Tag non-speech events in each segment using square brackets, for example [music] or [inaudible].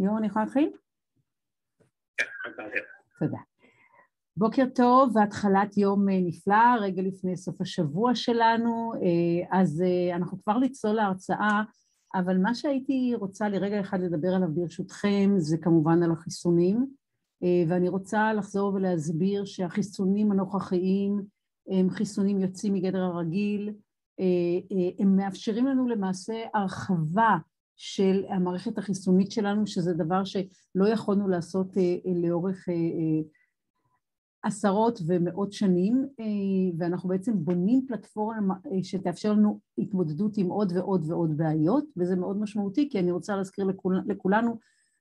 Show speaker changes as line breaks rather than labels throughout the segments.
ליאור, אני יכולה להתחיל? תודה. בוקר טוב והתחלת יום אה, נפלא, רגע לפני סוף השבוע שלנו, אה, אז אה, אנחנו כבר לצלול להרצאה, אבל מה שהייתי רוצה לרגע אחד לדבר עליו ברשותכם זה כמובן על החיסונים, ואני רוצה לחזור ולהסביר שהחיסונים הנוכחיים הם חיסונים יוצאים מגדר הרגיל, הם מאפשרים לנו למעשה הרחבה של המערכת החיסונית שלנו, שזה דבר שלא יכולנו לעשות אה, אה, לאורך אה, עשרות ומאות שנים, ואנחנו בעצם בונים פלטפורמה שתאפשר לנו התמודדות עם עוד ועוד ועוד בעיות, וזה מאוד משמעותי, כי אני רוצה להזכיר לכול, לכולנו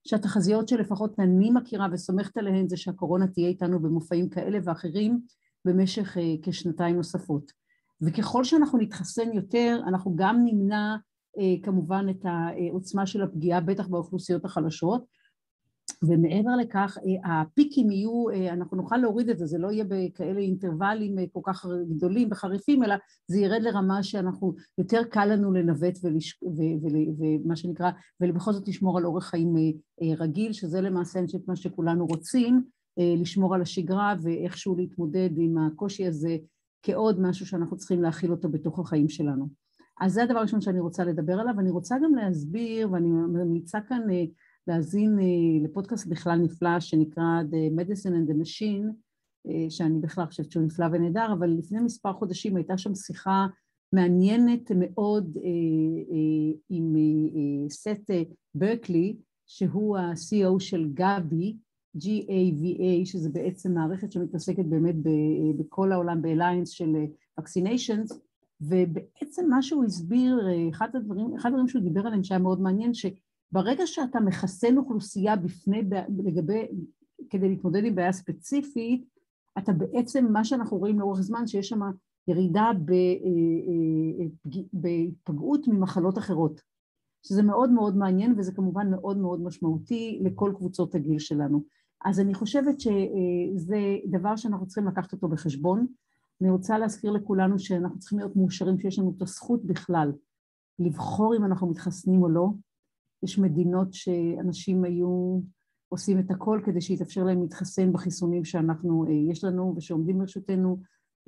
שהתחזיות שלפחות אני מכירה וסומכת עליהן זה שהקורונה תהיה איתנו במופעים כאלה ואחרים במשך כשנתיים נוספות. וככל שאנחנו נתחסן יותר, אנחנו גם נמנע כמובן את העוצמה של הפגיעה, בטח באוכלוסיות החלשות, ומעבר לכך אה, הפיקים יהיו, אה, אנחנו נוכל להוריד את זה, זה לא יהיה בכאלה אינטרוולים כל כך גדולים וחריפים, אלא זה ירד לרמה שאנחנו, יותר קל לנו לנווט ולש, ו, ו, ומה שנקרא, ובכל זאת לשמור על אורח חיים רגיל, שזה למעשה מה שכולנו רוצים, לשמור על השגרה ואיכשהו להתמודד עם הקושי הזה כעוד משהו שאנחנו צריכים להכיל אותו בתוך החיים שלנו. אז זה הדבר הראשון שאני רוצה לדבר עליו, ואני רוצה גם להסביר, ואני ממליצה כאן אה, להאזין אה, לפודקאסט בכלל נפלא שנקרא The Medicine and the Machine, אה, שאני בכלל חושבת שהוא נפלא ונהדר, אבל לפני מספר חודשים הייתה שם שיחה מעניינת מאוד עם סט ברקלי, שהוא ה-CEO של גבי, GAVA, שזה בעצם מערכת שמתעסקת באמת בכל העולם ב-Alliance של vaccinations, ובעצם מה שהוא הסביר, אחד הדברים, אחד הדברים שהוא דיבר עליהם שהיה מאוד מעניין, שברגע שאתה מחסן אוכלוסייה בפני, לגבי, כדי להתמודד עם בעיה ספציפית, אתה בעצם, מה שאנחנו רואים לאורך זמן, שיש שם ירידה בהיפגעות ממחלות אחרות, שזה מאוד מאוד מעניין וזה כמובן מאוד מאוד משמעותי לכל קבוצות הגיל שלנו. אז אני חושבת שזה דבר שאנחנו צריכים לקחת אותו בחשבון. אני רוצה להזכיר לכולנו שאנחנו צריכים להיות מאושרים שיש לנו את הזכות בכלל לבחור אם אנחנו מתחסנים או לא. יש מדינות שאנשים היו עושים את הכל כדי שיתאפשר להם להתחסן בחיסונים שאנחנו, אה, יש לנו ושעומדים לרשותנו,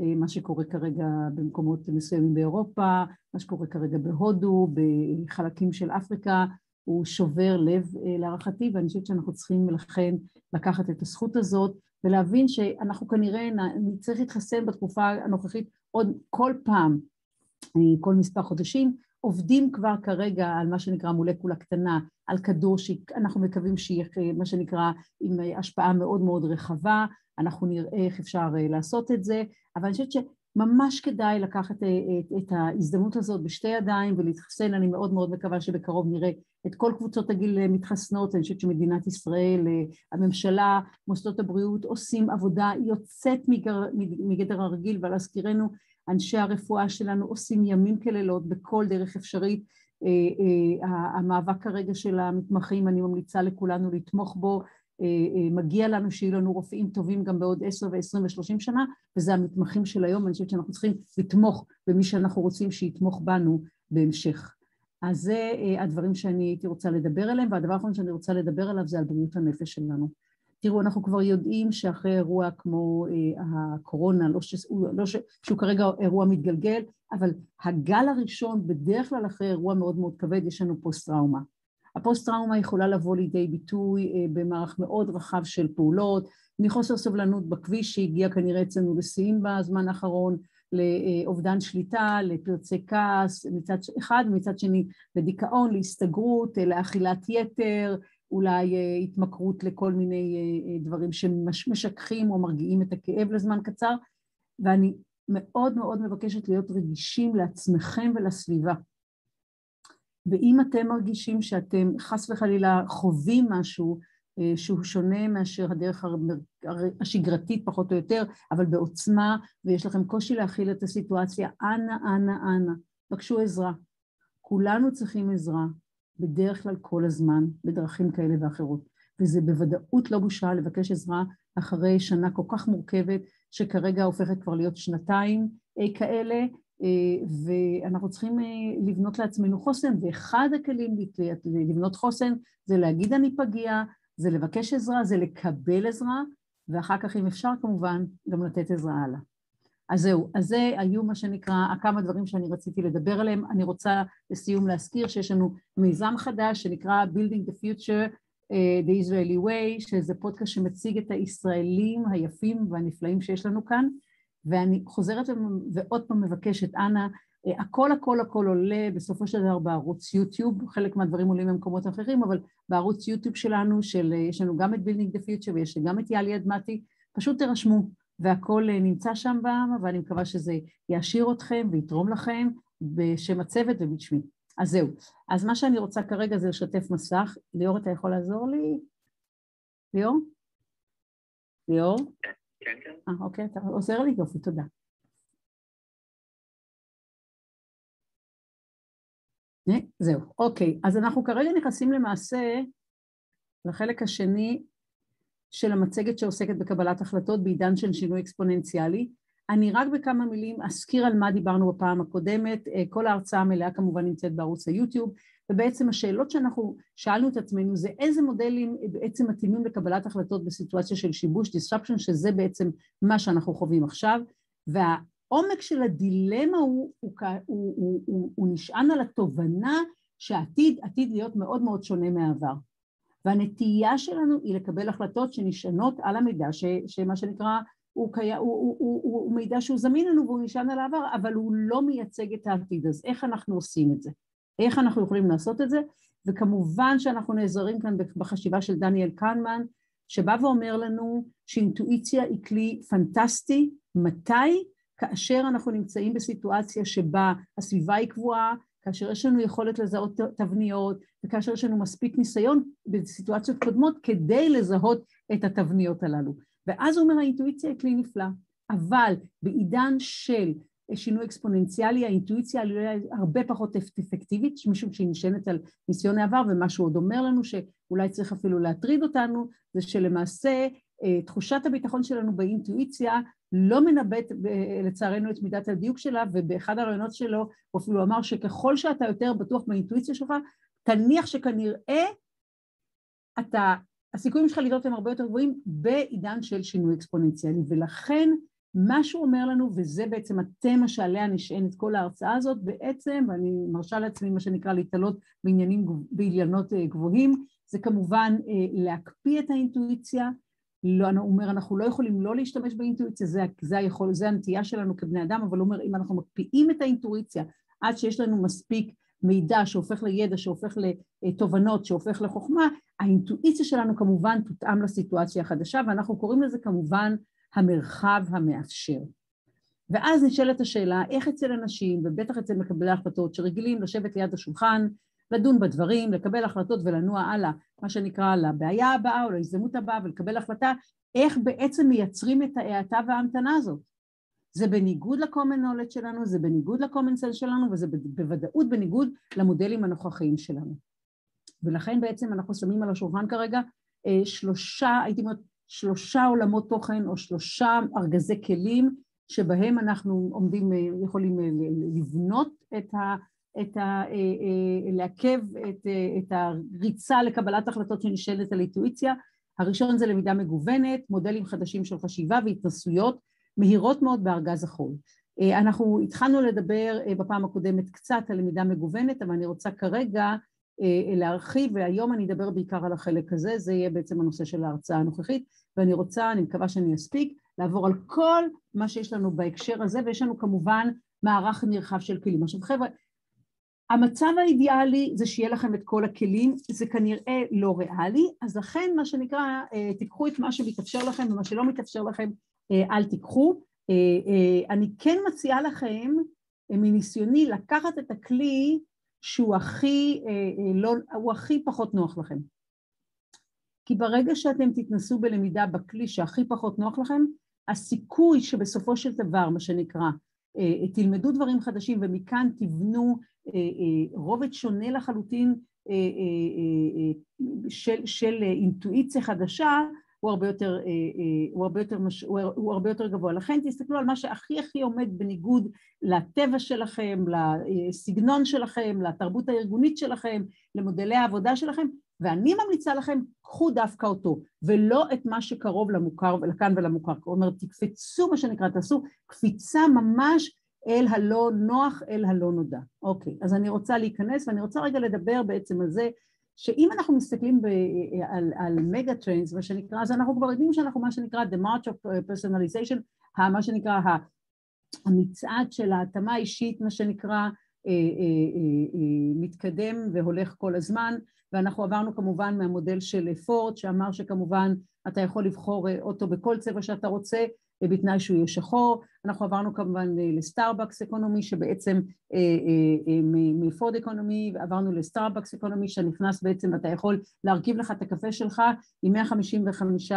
אה, מה שקורה כרגע במקומות מסוימים באירופה, מה שקורה כרגע בהודו, בחלקים של אפריקה, הוא שובר לב אה, להערכתי, ואני חושבת שאנחנו צריכים לכן לקחת את הזכות הזאת ולהבין שאנחנו כנראה נצטרך להתחסן בתקופה הנוכחית עוד כל פעם, אה, כל מספר חודשים, עובדים כבר כרגע על מה שנקרא מולקולה קטנה, על כדור שאנחנו מקווים שיהיה מה שנקרא עם השפעה מאוד מאוד רחבה, אנחנו נראה איך אפשר אה, לעשות את זה, אבל אני חושבת ממש כדאי לקחת אה, את, את ההזדמנות הזאת בשתי ידיים ולהתחסן, אני מאוד מאוד מקווה שבקרוב נראה את כל קבוצות הגיל אה, מתחסנות, אני חושבת שמדינת ישראל, אה, הממשלה, מוסדות הבריאות עושים עבודה יוצאת מגר, מגדר הרגיל, ולהזכירנו אנשי הרפואה שלנו עושים ימים כלילות בכל דרך אפשרית, המאבק כרגע של המתמחים, אני ממליצה לכולנו לתמוך בו מגיע לנו שיהיו לנו רופאים טובים גם בעוד עשר ועשרים ושלושים שנה, וזה המתמחים של היום, אני חושבת שאנחנו צריכים לתמוך במי שאנחנו רוצים שיתמוך בנו בהמשך. אז זה אה, הדברים שאני הייתי רוצה לדבר עליהם, והדבר האחרון שאני רוצה לדבר עליו זה על בריאות הנפש שלנו. תראו, אנחנו כבר יודעים שאחרי אירוע כמו הקורונה, לא, ש... לא ש... שהוא כרגע אירוע מתגלגל, אבל הגל הראשון, בדרך כלל אחרי אירוע מאוד מאוד כבד, יש לנו פוסט-טראומה. הפוסט-טראומה יכולה לבוא לידי ביטוי אה, במערך מאוד רחב של פעולות, מחוסר סובלנות בכביש שהגיע כנראה אצלנו לשיאים בזמן האחרון, לאובדן שליטה, לפרצי כעס מצד אחד, ומצד שני לדיכאון, להסתגרות, אה, לאכילת יתר, אולי אה, התמכרות לכל מיני דברים שמשככים או מרגיעים את הכאב לזמן קצר, ואני מאוד מאוד מבקשת להיות רגישים לעצמכם ולסביבה. ואם אתם מרגישים שאתם חס וחלילה חווים משהו אה, שהוא שונה מאשר הדרך השגרתית פחות או יותר, אבל בעוצמה, ויש לכם קושי להכיל את הסיטואציה, אנא, אנא, אנא, בקשו עזרה. כולנו צריכים עזרה, בדרך כלל כל הזמן, בדרכים כאלה ואחרות. וזה בוודאות לא בושה לבקש עזרה אחרי שנה כל כך מורכבת, שכרגע הופכת כבר להיות שנתיים אה, כאלה, ואנחנו צריכים לבנות לעצמנו חוסן, ואחד הכלים לבנות חוסן זה להגיד אני פגיע, זה לבקש עזרה, זה לקבל עזרה, ואחר כך אם אפשר כמובן גם לתת עזרה הלאה. אז זהו, אז זה היו מה שנקרא כמה דברים שאני רציתי לדבר עליהם. אני רוצה לסיום להזכיר שיש לנו מיזם חדש שנקרא Building the Future uh, the Israeli Way, שזה פודקאסט שמציג את הישראלים היפים והנפלאים שיש לנו כאן, ואני חוזרת ועוד פעם מבקשת, אנא, uh, הכל הכל הכל עולה בסופו של דבר בערוץ יוטיוב, חלק מהדברים עולים במקומות אחרים, אבל בערוץ יוטיוב שלנו, של, uh, יש לנו גם את Building the Future ויש גם את יאלי אדמתי, פשוט תירשמו. והכל אה, נמצא שם בעם, ואני מקווה שזה יעשיר אתכם ויתרום לכם בשם הצוות ובשמי. אז זהו. אז מה שאני רוצה כרגע זה לשתף מסך. ליאור, אתה יכול לעזור לי? ליאור? ליאור?
כן, כן.
אה, אוקיי, אתה עוזר לי? יופי, תודה. זהו, אוקיי. אז אנחנו כרגע נכנסים למעשה לחלק השני של המצגת שעוסקת בקבלת החלטות בעידן של שינוי אקספוננציאלי. אני רק בכמה מילים אזכיר על מה דיברנו בפעם הקודמת, אה, כל ההרצאה המלאה כמובן נמצאת בערוץ היוטיוב, ובעצם השאלות שאנחנו שאלנו את עצמנו זה איזה מודלים בעצם מתאימים לקבלת החלטות בסיטואציה של שיבוש, disruption, שזה בעצם מה שאנחנו חווים עכשיו, והעומק של הדילמה הוא, הוא, הוא, הוא, הוא, הוא נשען על התובנה שהעתיד עתיד להיות מאוד מאוד שונה מהעבר. והנטייה שלנו היא לקבל החלטות שנשענות על המידע ש, שמה שנקרא הוא, קי... הוא, הוא, הוא, הוא, הוא מידע שהוא זמין לנו והוא נשען על העבר אבל הוא לא מייצג את העתיד אז איך אנחנו עושים את זה? איך אנחנו יכולים לעשות את זה? וכמובן שאנחנו נעזרים כאן בחשיבה של דניאל קנמן שבא ואומר לנו שאינטואיציה היא כלי פנטסטי מתי? כאשר אנחנו נמצאים בסיטואציה שבה הסביבה היא קבועה כאשר יש לנו יכולת לזהות תבניות וכאשר יש לנו מספיק ניסיון בסיטואציות קודמות כדי לזהות את התבניות הללו. ואז הוא אומר האינטואיציה היא כלי נפלא, אבל בעידן של שינוי אקספוננציאלי האינטואיציה עלולה הרבה פחות אפקטיבית משום שהיא נשענת על ניסיון העבר ומה שהוא עוד אומר לנו שאולי צריך אפילו להטריד אותנו זה שלמעשה אה, תחושת הביטחון שלנו באינטואיציה לא מנבט לצערנו את מידת הדיוק שלה ובאחד הרעיונות שלו הוא אפילו אמר שככל שאתה יותר בטוח באינטואיציה שלך תניח שכנראה אתה, הסיכויים שלך לראות הם הרבה יותר גבוהים בעידן של שינוי אקספוננציאלי ולכן מה שהוא אומר לנו וזה בעצם התמה שעליה נשענת כל ההרצאה הזאת בעצם ואני מרשה לעצמי מה שנקרא להתעלות בעניינים, בעניינות אה, גבוהים זה כמובן אה, להקפיא את האינטואיציה. לא, הוא אומר אנחנו לא יכולים לא להשתמש באינטואיציה, זה, זה, היכול, זה הנטייה שלנו כבני אדם, אבל הוא אומר אם אנחנו מקפיאים את האינטואיציה עד שיש לנו מספיק מידע שהופך לידע, שהופך לתובנות, שהופך לחוכמה, האינטואיציה שלנו כמובן תותאם לסיטואציה החדשה ואנחנו קוראים לזה כמובן המרחב המאפשר. ואז נשאלת השאלה איך אצל אנשים, ובטח אצל מקבלי ההחלטות שרגילים לשבת ליד השולחן לדון בדברים, לקבל החלטות ולנוע הלאה, מה שנקרא לבעיה הבאה או להזדמנות הבאה ולקבל החלטה איך בעצם מייצרים את ההאטה וההמתנה הזאת. זה בניגוד ל-common knowledge שלנו, זה בניגוד ל-common sense שלנו וזה בוודאות בניגוד למודלים הנוכחיים שלנו. ולכן בעצם אנחנו שמים על השולחן כרגע אה, שלושה, הייתי אומרת, שלושה עולמות תוכן או שלושה ארגזי כלים שבהם אנחנו עומדים, אה, יכולים אה, לבנות את ה... את ה, אה, לעכב את, את הריצה לקבלת החלטות שנשענת על אינטואיציה. הראשון זה למידה מגוונת, מודלים חדשים של חשיבה והתנסויות מהירות מאוד בארגז החול. אנחנו התחלנו לדבר בפעם הקודמת קצת על למידה מגוונת, אבל אני רוצה כרגע להרחיב, והיום אני אדבר בעיקר על החלק הזה, זה יהיה בעצם הנושא של ההרצאה הנוכחית, ואני רוצה, אני מקווה שאני אספיק, לעבור על כל מה שיש לנו בהקשר הזה, ויש לנו כמובן מערך נרחב של כלים. עכשיו חבר'ה, המצב האידיאלי זה שיהיה לכם את כל הכלים, זה כנראה לא ריאלי, אז לכן מה שנקרא, אה, תיקחו את מה שמתאפשר לכם ומה שלא מתאפשר לכם אה, אל תיקחו. אה, אני כן מציעה לכם מניסיוני לקחת את הכלי שהוא הכי, לא, הוא הכי פחות נוח לכם. כי ברגע שאתם תתנסו בלמידה בכלי שהכי פחות נוח לכם, הסיכוי שבסופו של דבר, מה שנקרא, תלמדו דברים חדשים ומכאן תבנו אה, אה, רובד שונה לחלוטין אה, של, של אינטואיציה חדשה, הוא הרבה יותר, הוא הרבה יותר, הוא הרבה יותר גבוה. לכן תסתכלו על מה שהכי הכי עומד בניגוד לטבע שלכם, לסגנון שלכם, לתרבות הארגונית שלכם, למודלי העבודה שלכם, ואני ממליצה לכם, קחו דווקא אותו, ולא את מה שקרוב למוכר, לכאן ולמוכר. כלומר, תקפצו מה שנקרא, תעשו קפיצה ממש אל הלא נוח, אל הלא נודע. אוקיי, אז אני רוצה להיכנס ואני רוצה רגע לדבר בעצם על זה שאם אנחנו מסתכלים ב, על, על mega trends, מה שנקרא, אז אנחנו כבר יודעים שאנחנו מה שנקרא The March of Personalization, מה שנקרא המצעד של ההתאמה האישית, מה שנקרא, אה, אה, אה, מתקדם והולך כל הזמן, ואנחנו עברנו כמובן מהמודל של פורד שאמר שכמובן אתה יכול לבחור אוטו בכל צבע שאתה רוצה בתנאי שהוא יהיה שחור, אנחנו עברנו כמובן ל Starbucks economy שבעצם אה, אה, אה, מ Ford economy עברנו ל Starbucks economy שנכנס בעצם אתה יכול להרכיב לך את הקפה שלך עם 155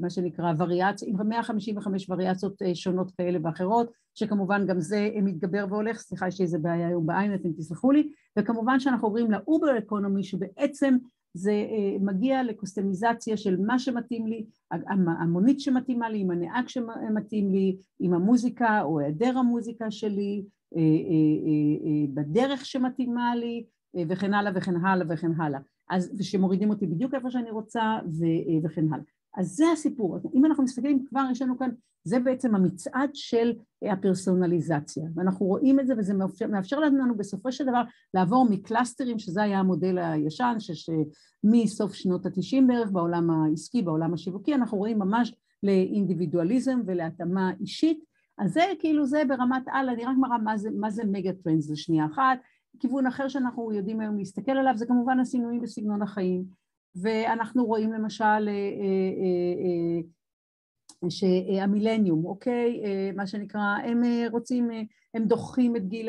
מה שנקרא וריאציות, עם 155 וריאציות שונות כאלה ואחרות שכמובן גם זה מתגבר והולך, סליחה יש לי איזה בעיה היום בעין אתם תסלחו לי. וכמובן שאנחנו עוברים ל Uber economy שבעצם זה אה, מגיע לקוסטמיזציה של מה שמתאים לי, המונית שמתאימה לי, עם הנהג שמתאים לי, עם המוזיקה או היעדר המוזיקה שלי, אה, אה, בדרך שמתאימה לי וכן הלאה וכן הלאה וכן הלאה. אז, ושמורידים אותי בדיוק איפה שאני רוצה וכן הלאה. אז זה הסיפור. אם אנחנו מסתכלים, כבר יש לנו כאן, זה בעצם המצעד של הפרסונליזציה, ואנחנו רואים את זה וזה מאפשר, מאפשר לנו בסופו של דבר לעבור מקלאסטרים, שזה היה המודל הישן, שמסוף שנות התשעים בערך בעולם העסקי, בעולם השיווקי, אנחנו רואים ממש לאינדיבידואליזם ולהתאמה אישית, אז זה כאילו זה ברמת על, אני רק מראה מה זה, מה זה מגה טרנדס לשנייה אחת, כיוון אחר שאנחנו יודעים היום להסתכל עליו זה כמובן השינויים בסגנון החיים ואנחנו רואים למשל אה, אה, אה, שהמילניום, אוקיי? מה שנקרא, הם רוצים, הם דוחים את גיל,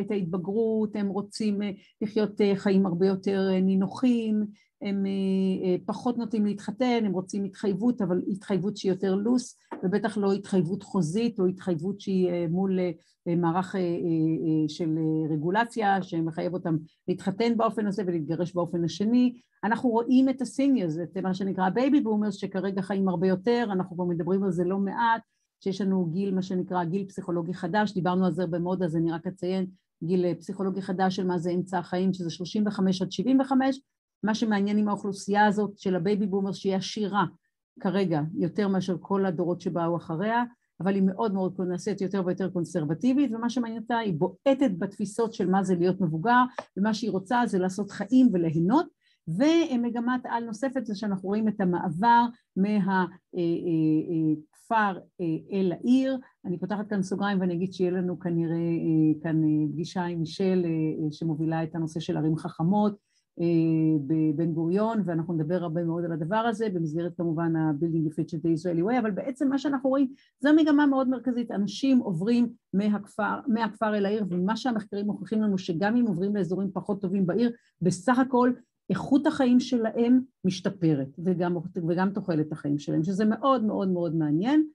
את ההתבגרות, הם רוצים לחיות חיים הרבה יותר נינוחים, הם פחות נוטים להתחתן, הם רוצים התחייבות, אבל התחייבות שהיא יותר לוס, ובטח לא התחייבות חוזית או התחייבות שהיא מול מערך של רגולציה שמחייב אותם להתחתן באופן הזה ולהתגרש באופן השני, אנחנו רואים את ה seniors, את מה שנקרא baby boomers, שכרגע חיים הרבה יותר, אנחנו כבר מדברים על זה לא מעט, שיש לנו גיל, מה שנקרא גיל פסיכולוגי חדש, דיברנו על זה הרבה מאוד, אז אני רק אציין גיל פסיכולוגי חדש של מה זה אמצע החיים, שזה 35 עד 75, מה שמעניין עם האוכלוסייה הזאת של ה baby boomers שהיא עשירה כרגע יותר מאשר כל הדורות שבאו אחריה, אבל היא מאוד מאוד נעשית יותר ויותר קונסרבטיבית, ומה שמעניין אותה היא בועטת בתפיסות של מה זה להיות מבוגר, ומה שהיא רוצה זה לעשות חיים וליהנות, ומגמת על נוספת זה שאנחנו רואים את המעבר מהכפר אל העיר, אני פותחת כאן סוגריים ואני אגיד שיהיה לנו כנראה כאן פגישה עם מישל שמובילה את הנושא של ערים חכמות בבן גוריון ואנחנו נדבר הרבה מאוד על הדבר הזה במסגרת כמובן ה-Building the Future the Israeli Way אבל בעצם מה שאנחנו רואים זו מגמה מאוד מרכזית. אנשים עוברים מהכפר, מהכפר אל העיר ומה שהמחקרים מוכיחים לנו שגם אם עוברים לאזורים פחות טובים בעיר בסך הכל איכות החיים שלהם משתפרת וגם, וגם תוחלת החיים שלהם, שזה מאוד מאוד מאוד מעניין.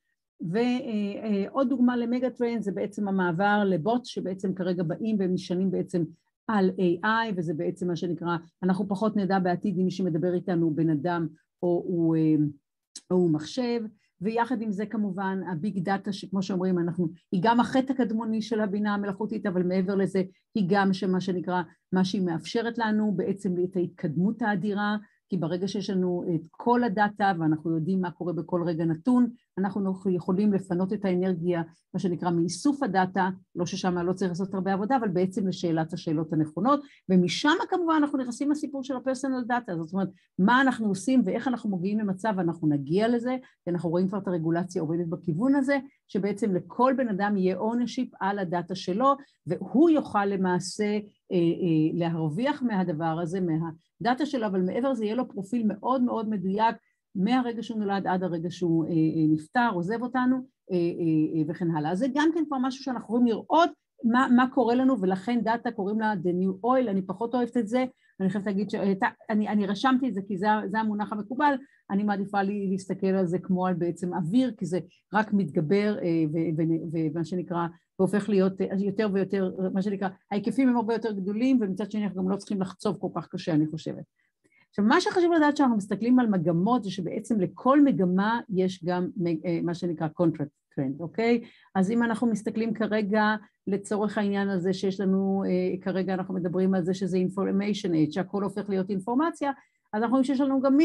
ועוד דוגמה למגה טריין זה בעצם המעבר לבוט שבעצם כרגע באים והם נשענים בעצם על AI וזה בעצם מה שנקרא, אנחנו פחות נדע בעתיד אם מי שמדבר איתנו בן אדם או הוא, או הוא מחשב ויחד עם זה כמובן הביג דאטה שכמו שאומרים אנחנו, היא גם החטא הקדמוני של הבינה המלאכותית אבל מעבר לזה היא גם שמה שנקרא מה שהיא מאפשרת לנו בעצם את ההתקדמות האדירה כי ברגע שיש לנו את כל הדאטה ואנחנו יודעים מה קורה בכל רגע נתון, אנחנו יכולים לפנות את האנרגיה, מה שנקרא מאיסוף הדאטה, לא ששם לא צריך לעשות הרבה עבודה, אבל בעצם לשאלת השאלות הנכונות, ומשם כמובן אנחנו נכנסים לסיפור של ה personal data, זאת אומרת, מה אנחנו עושים ואיך אנחנו מגיעים למצב, אנחנו נגיע לזה, כי אנחנו רואים כבר את הרגולציה עובדת בכיוון הזה, שבעצם לכל בן אדם יהיה ownership על הדאטה שלו, והוא יוכל למעשה אה, אה, להרוויח מהדבר הזה, מה... דאטה שלו, אבל מעבר לזה יהיה לו פרופיל מאוד מאוד מדויק מהרגע שהוא נולד עד הרגע שהוא אה, נפטר, עוזב אותנו וכן הלאה. אז זה גם כן כבר משהו שאנחנו יכולים לראות מה, מה קורה לנו ולכן דאטה קוראים לה The New Oil, אני פחות אוהבת את זה, אני חייבת להגיד שאני אני רשמתי את זה כי זה, זה המונח המקובל, אני מעדיפה לי להסתכל על זה כמו על בעצם אוויר כי זה רק מתגבר ומה שנקרא והופך להיות יותר ויותר, מה שנקרא, ההיקפים הם הרבה יותר גדולים ומצד שני אנחנו גם לא צריכים לחצוב כל כך קשה אני חושבת. עכשיו, מה שחשוב לדעת כשאנחנו מסתכלים על מגמות זה שבעצם לכל מגמה יש גם מה שנקרא counter trend, אוקיי? אז אם אנחנו מסתכלים כרגע לצורך העניין הזה שיש לנו, כרגע אנחנו מדברים על זה שזה information age, שהכל הופך להיות אינפורמציה, אז אנחנו רואים שיש לנו גם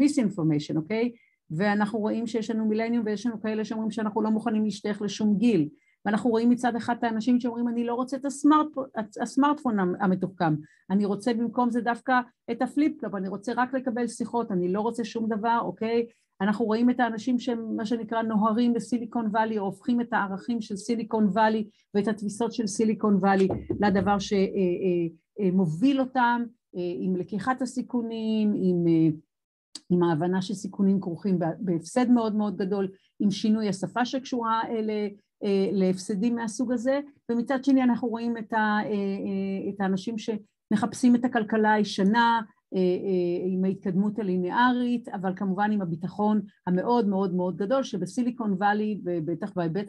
misinformation, אוקיי? ואנחנו רואים שיש לנו מילניום ויש לנו כאלה שאומרים שאנחנו לא מוכנים להשתייך לשום גיל ואנחנו רואים מצד אחד את האנשים שאומרים אני לא רוצה את הסמארטפון, הסמארטפון המתוחכם, אני רוצה במקום זה דווקא את ה flip-flop, אני רוצה רק לקבל שיחות, אני לא רוצה שום דבר, אוקיי? אנחנו רואים את האנשים שהם מה שנקרא נוהרים בסיליקון וואלי או הופכים את הערכים של סיליקון וואלי ואת התפיסות של סיליקון וואלי לדבר שמוביל אותם עם לקיחת הסיכונים, עם עם ההבנה שסיכונים כרוכים בהפסד מאוד מאוד גדול, עם שינוי השפה שקשורה להפסדים מהסוג הזה, ומצד שני אנחנו רואים את, ה, את האנשים שמחפשים את הכלכלה הישנה עם ההתקדמות הליניארית, אבל כמובן עם הביטחון המאוד מאוד מאוד גדול שבסיליקון וואלי, בטח בהיבט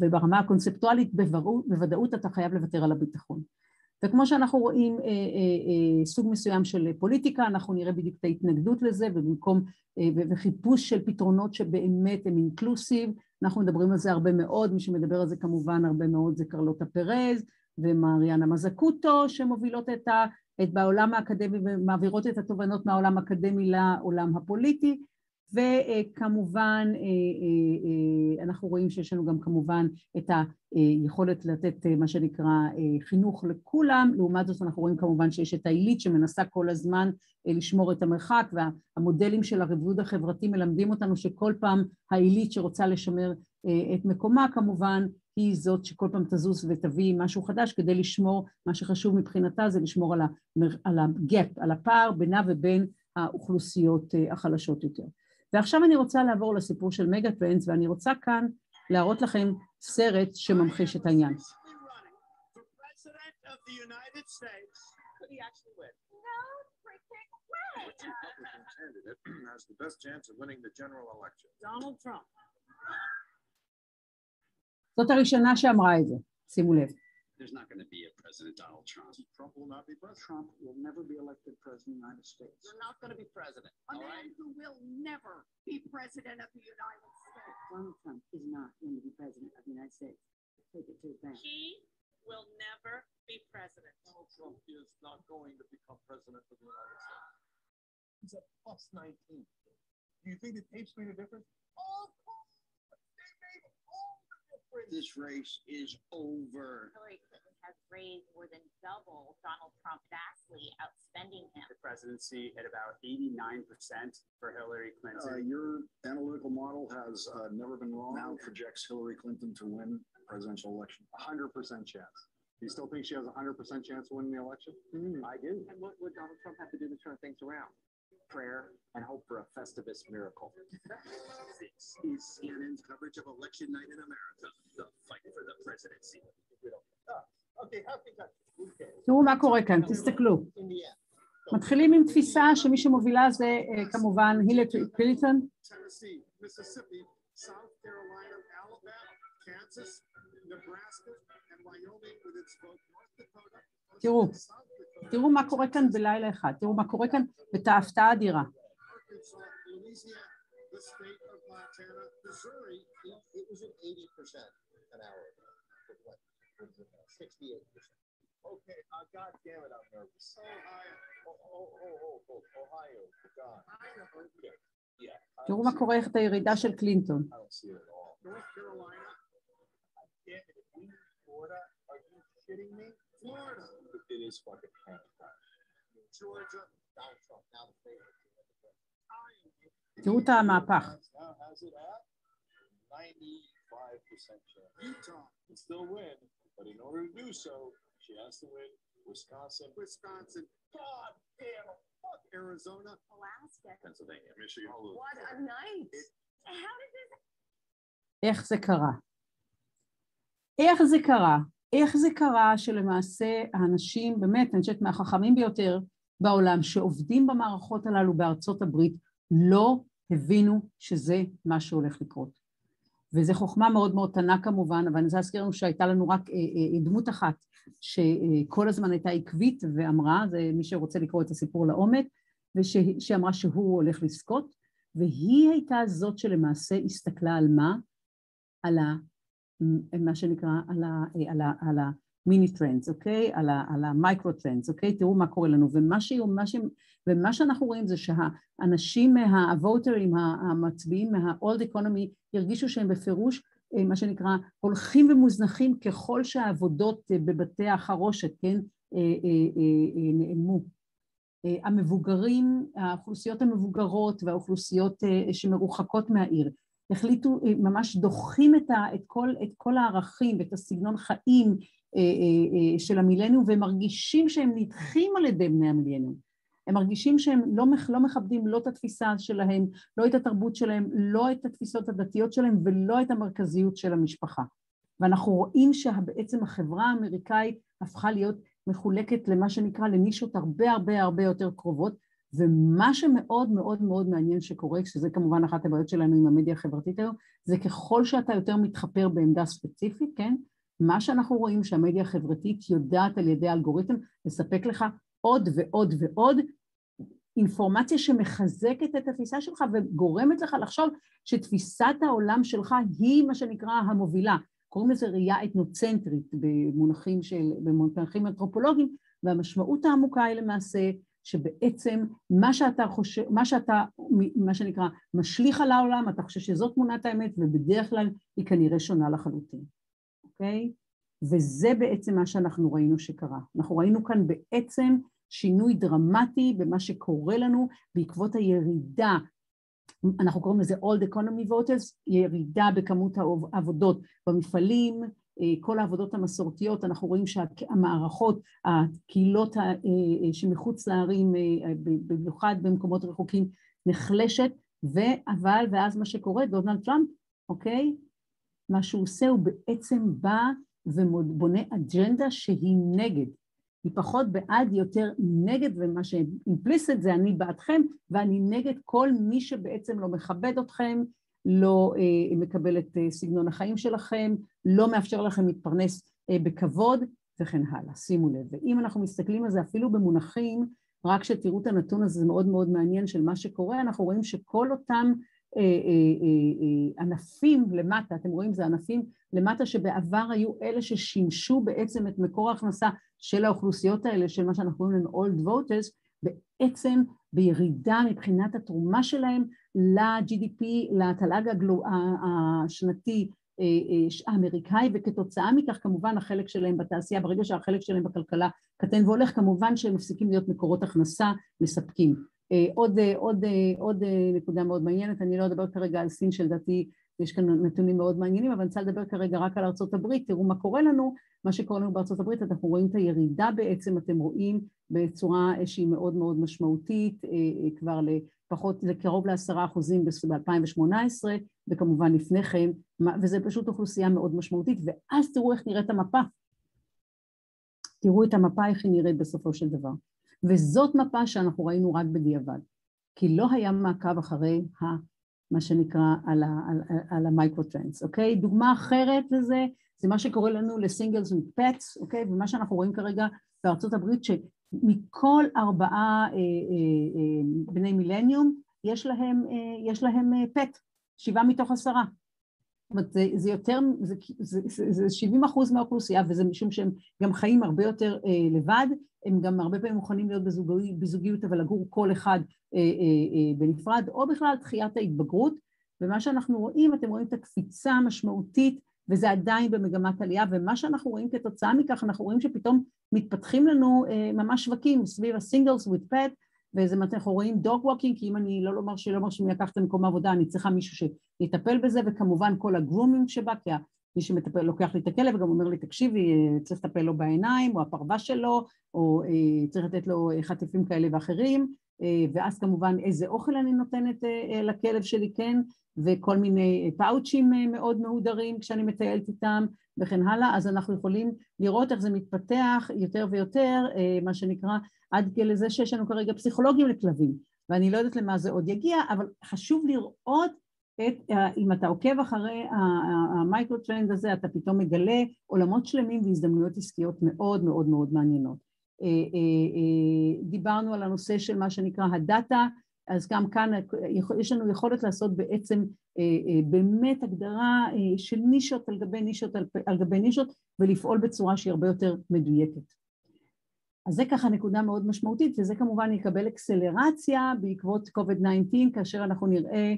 וברמה הקונספטואלית, בוודאות אתה חייב לוותר על הביטחון. וכמו שאנחנו רואים אה, אה, אה, סוג מסוים של פוליטיקה, אנחנו נראה בדיוק את ההתנגדות לזה ובמקום, וחיפוש של פתרונות שבאמת הם אינקלוסיב, אנחנו מדברים על זה הרבה מאוד, מי שמדבר על זה כמובן הרבה מאוד זה קרלוטה פרז ומריאנה מזקוטו שמובילות את ה... את בעולם האקדמי ומעבירות את התובנות מהעולם האקדמי לעולם הפוליטי וכמובן אה, אה, אה, אנחנו רואים שיש לנו גם כמובן את היכולת לתת מה שנקרא חינוך לכולם, לעומת זאת אנחנו רואים כמובן שיש את העילית שמנסה כל הזמן לשמור את המרחק והמודלים של הרבוד החברתי מלמדים אותנו שכל פעם העילית שרוצה לשמר את מקומה כמובן היא זאת שכל פעם תזוז ותביא משהו חדש כדי לשמור, מה שחשוב מבחינתה זה לשמור על ה gap, על הפער בינה ובין האוכלוסיות החלשות יותר. ועכשיו אני רוצה לעבור לסיפור של mega trends ואני רוצה כאן להראות לכם סרט שממחיש את העניין. זאת הראשונה שאמרה את זה, שימו לב.
there's not going to be a President Donald Trump. Trump will not be president. Trump will never be elected president of the United States. You're not going to be president. A man right? who will never be president of the United States. Donald Trump is not going to be president of the United States. Take it to the bank. He will never be president. Donald Trump is not going to become president of the United States. He's at plus 19. Do you think the tapes made a difference? Of course. This race is over. Hillary Clinton has raised more than double Donald Trump vastly, outspending him. The presidency at about 89% for Hillary Clinton. Uh, your analytical model has uh, never been wrong. Now projects Hillary Clinton to win presidential election. 100% chance. You still think she has a 100% chance of winning the election? Mm, I do. And what would Donald Trump have to do to turn things around? Prayer and hope for a Festivus miracle. this is CNN's coverage of election night in America, the fight for the presidency.
תראו מה קורה כאן, תסתכלו. מתחילים עם תפיסה שמי שמובילה זה כמובן הילרי קלינטון. תראו, תראו מה קורה כאן בלילה אחד, תראו מה קורה כאן ואת ההפתעה האדירה. תראו מה קורה את הירידה של קלינטון. תראו את המהפך. Utah can still win, but in order to do so, She has to win Wisconsin. Wisconsin. God damn. Fuck Arizona. Alaska. Pennsylvania. Michigan. What a night. How did this... איך זה קרה? איך זה קרה? איך זה קרה שלמעשה האנשים, באמת, אני חושבת מהחכמים ביותר בעולם, שעובדים במערכות הללו בארצות הברית, לא הבינו שזה מה שהולך לקרות. וזו חוכמה מאוד מאוד קטנה כמובן, אבל אני רוצה להזכיר לנו שהייתה לנו רק דמות אחת שכל הזמן הייתה עקבית ואמרה, זה מי שרוצה לקרוא את הסיפור לעומק, ושאמרה שהוא הולך לזכות, והיא הייתה זאת שלמעשה הסתכלה על מה? על. מה שנקרא, על. על. על ה mini trends, אוקיי? על ה micro trends, אוקיי? תראו מה קורה לנו. ומה, ש... מה ש... ומה שאנחנו רואים זה שהאנשים, הווטרים, המצביעים מה-old economy, הרגישו שהם בפירוש, אה, מה שנקרא, הולכים ומוזנחים ככל שהעבודות אה, בבתי החרושת, כן, אה, נעלמו. המבוגרים, האוכלוסיות המבוגרות והאוכלוסיות שמרוחקות מהעיר, החליטו, ממש דוחים את, ה, את, כל, את כל הערכים ואת הסגנון חיים של המילניום והם מרגישים שהם נדחים על ידי בני המילניום. הם מרגישים שהם לא, לא מכבדים לא את התפיסה שלהם, לא את התרבות שלהם, לא את התפיסות הדתיות שלהם ולא את המרכזיות של המשפחה. ואנחנו רואים שבעצם החברה האמריקאית הפכה להיות מחולקת למה שנקרא לנישות הרבה הרבה הרבה יותר קרובות, ומה שמאוד מאוד מאוד מעניין שקורה, שזה כמובן אחת הבעיות שלנו עם המדיה החברתית היום, זה ככל שאתה יותר מתחפר בעמדה ספציפית, כן? מה שאנחנו רואים שהמדיה החברתית יודעת על ידי האלגוריתם לספק לך עוד ועוד ועוד אינפורמציה שמחזקת את התפיסה שלך וגורמת לך לחשוב שתפיסת העולם שלך היא מה שנקרא המובילה. קוראים לזה ראייה אתנוצנטרית במונחים של, במונחים אנתרופולוגיים, והמשמעות העמוקה היא למעשה שבעצם מה שאתה חושב, מה שאתה, מה שנקרא, משליך על העולם, אתה חושב שזאת תמונת האמת, ובדרך כלל היא כנראה שונה לחלוטין, אוקיי? וזה בעצם מה שאנחנו ראינו שקרה. אנחנו ראינו כאן בעצם שינוי דרמטי במה שקורה לנו בעקבות הירידה, אנחנו קוראים לזה Old Economy Voters, ירידה בכמות העבודות במפעלים, כל העבודות המסורתיות, אנחנו רואים שהמערכות, הקהילות שמחוץ לערים, במיוחד במקומות רחוקים, נחלשת, אבל, ואז מה שקורה, דונלד טראמפ, אוקיי? מה שהוא עושה הוא בעצם בא ובונה אג'נדה שהיא נגד. היא פחות בעד, יותר נגד, ומה שאימפליסט זה אני בעדכם, ואני נגד כל מי שבעצם לא מכבד אתכם, לא אה, מקבל את אה, סגנון החיים שלכם, לא מאפשר לכם להתפרנס אה, בכבוד, וכן הלאה. שימו לב. ואם אנחנו מסתכלים על זה אפילו במונחים, רק שתראו את הנתון הזה, זה מאוד מאוד מעניין של מה שקורה, אנחנו רואים שכל אותם אה, אה, אה, ענפים למטה, אתם רואים זה ענפים למטה שבעבר היו אלה ששימשו בעצם את מקור ההכנסה של האוכלוסיות האלה, של מה שאנחנו קוראים להם old voters, בעצם בירידה מבחינת התרומה שלהם ל-GDP, לתל"ג השנתי האמריקאי, וכתוצאה מכך כמובן החלק שלהם בתעשייה, ברגע שהחלק שלהם בכלכלה קטן והולך, כמובן שהם מפסיקים להיות מקורות הכנסה מספקים. עוד, עוד, עוד נקודה מאוד מעניינת, אני לא אדבר כרגע על סין שלדעתי יש כאן נתונים מאוד מעניינים, אבל אני רוצה לדבר כרגע רק על ארה"ב, תראו מה קורה לנו, מה שקורה לנו בארה"ב, אנחנו רואים את הירידה בעצם, אתם רואים בצורה שהיא מאוד מאוד משמעותית, כבר לפחות, זה קרוב לעשרה אחוזים ב-2018, וכמובן לפני כן, וזה פשוט אוכלוסייה מאוד משמעותית, ואז תראו איך נראית המפה. תראו את המפה, איך היא נראית בסופו של דבר. וזאת מפה שאנחנו ראינו רק בדיעבד, כי לא היה מעקב אחרי ה... מה שנקרא על, על, על ה micro trends, אוקיי? דוגמה אחרת לזה, זה מה שקורה לנו לסינגלס ופטס, אוקיי? ומה שאנחנו רואים כרגע בארצות הברית, שמכל ארבעה אה, אה, אה, בני מילניום, יש להם, אה, יש להם אה, פט, שבעה מתוך עשרה. אומרת, זה, זה יותר, זה, זה, זה, זה 70 אחוז מהאוכלוסייה, וזה משום שהם גם חיים הרבה יותר אה, לבד, הם גם הרבה פעמים מוכנים להיות בזוגיות, בזוגיות אבל לגור כל אחד אה, אה, אה, בנפרד, או בכלל דחיית ההתבגרות, ומה שאנחנו רואים, אתם רואים את הקפיצה המשמעותית, וזה עדיין במגמת עלייה, ומה שאנחנו רואים כתוצאה מכך, אנחנו רואים שפתאום מתפתחים לנו אה, ממש שווקים סביב ה singles with pet, וזה מה שאנחנו רואים dog walking, כי אם אני לא לומר שלא מרשים לקחת למקום העבודה, אני צריכה מישהו שיטפל בזה, וכמובן כל ה grooming שבה, כי מי שמטפל, לוקח לי את הכלב וגם אומר לי, תקשיבי, צריך לטפל לו בעיניים, או הפרווה שלו, או אה, צריך לתת לו חטיפים כאלה ואחרים, אה, ואז כמובן איזה אוכל אני נותנת אה, לכלב שלי, כן, וכל מיני פאוצ'ים מאוד מהודרים כשאני מטיילת איתם וכן הלאה, אז אנחנו יכולים לראות איך זה מתפתח יותר ויותר, מה שנקרא, עד לזה שיש לנו כרגע פסיכולוגים לכלבים, ואני לא יודעת למה זה עוד יגיע, אבל חשוב לראות את, אם אתה עוקב אחרי ה micro trend הזה אתה פתאום מגלה עולמות שלמים והזדמנויות עסקיות מאוד מאוד מאוד מעניינות. דיברנו על הנושא של מה שנקרא הדאטה אז גם כאן יש לנו יכולת לעשות בעצם באמת הגדרה של נישות על גבי נישות על גבי נישות ולפעול בצורה שהיא הרבה יותר מדויקת. אז זה ככה נקודה מאוד משמעותית וזה כמובן יקבל אקסלרציה בעקבות COVID-19 כאשר אנחנו נראה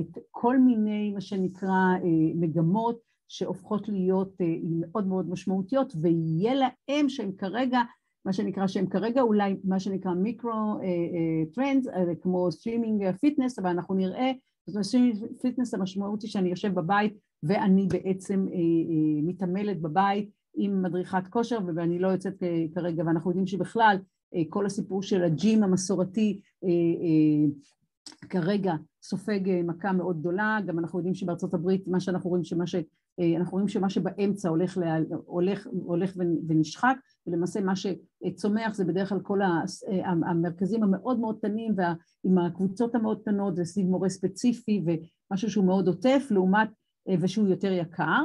את כל מיני מה שנקרא מגמות שהופכות להיות מאוד מאוד משמעותיות ויהיה להם שהם כרגע מה שנקרא שהם כרגע אולי מה שנקרא micro trends כמו streaming fitness אבל אנחנו נראה streaming fitness המשמעות היא שאני יושב בבית ואני בעצם מתעמלת בבית עם מדריכת כושר ואני לא יוצאת כרגע ואנחנו יודעים שבכלל כל הסיפור של ה gym המסורתי כרגע סופג מכה מאוד גדולה, גם אנחנו יודעים שבארצות הברית מה שאנחנו רואים שמה ש... אנחנו רואים שמה שבאמצע הולך, לה, הולך, הולך ונשחק ולמעשה מה שצומח זה בדרך כלל כל המרכזים המאוד מאוד קטנים ועם הקבוצות המאוד קטנות וסביב מורה ספציפי ומשהו שהוא מאוד עוטף לעומת ושהוא יותר יקר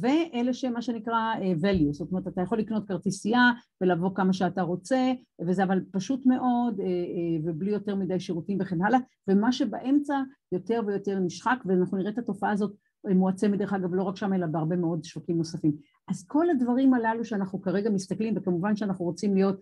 ואלה שמה שנקרא value, זאת אומרת אתה יכול לקנות כרטיסייה ולבוא כמה שאתה רוצה וזה אבל פשוט מאוד ובלי יותר מדי שירותים וכן הלאה ומה שבאמצע יותר ויותר נשחק ואנחנו נראה את התופעה הזאת מועצמת דרך אגב לא רק שם אלא בהרבה מאוד שווקים נוספים אז כל הדברים הללו שאנחנו כרגע מסתכלים וכמובן שאנחנו רוצים להיות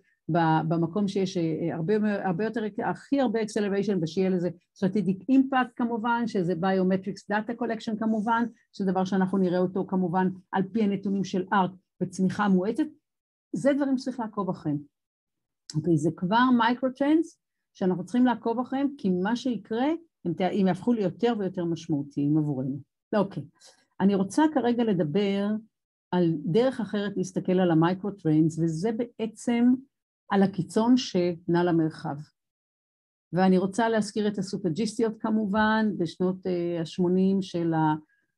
במקום שיש הרבה, הרבה יותר, הכי הרבה acceleration ושיהיה לזה strategic impact כמובן, שזה Biometrics Data Collection כמובן, שזה דבר שאנחנו נראה אותו כמובן על פי הנתונים של ARC בצמיחה מואצת, זה דברים שצריך לעקוב אחריהם. אוקיי, זה כבר micro-trends שאנחנו צריכים לעקוב אחריהם, כי מה שיקרה, הם יהפכו ליותר ויותר משמעותיים עבורנו. אוקיי, אני רוצה כרגע לדבר על דרך אחרת להסתכל על ה micro-trends, וזה בעצם על הקיצון שנע למרחב. ואני רוצה להזכיר את הסופרג'יסטיות כמובן בשנות ה-80 של, ה...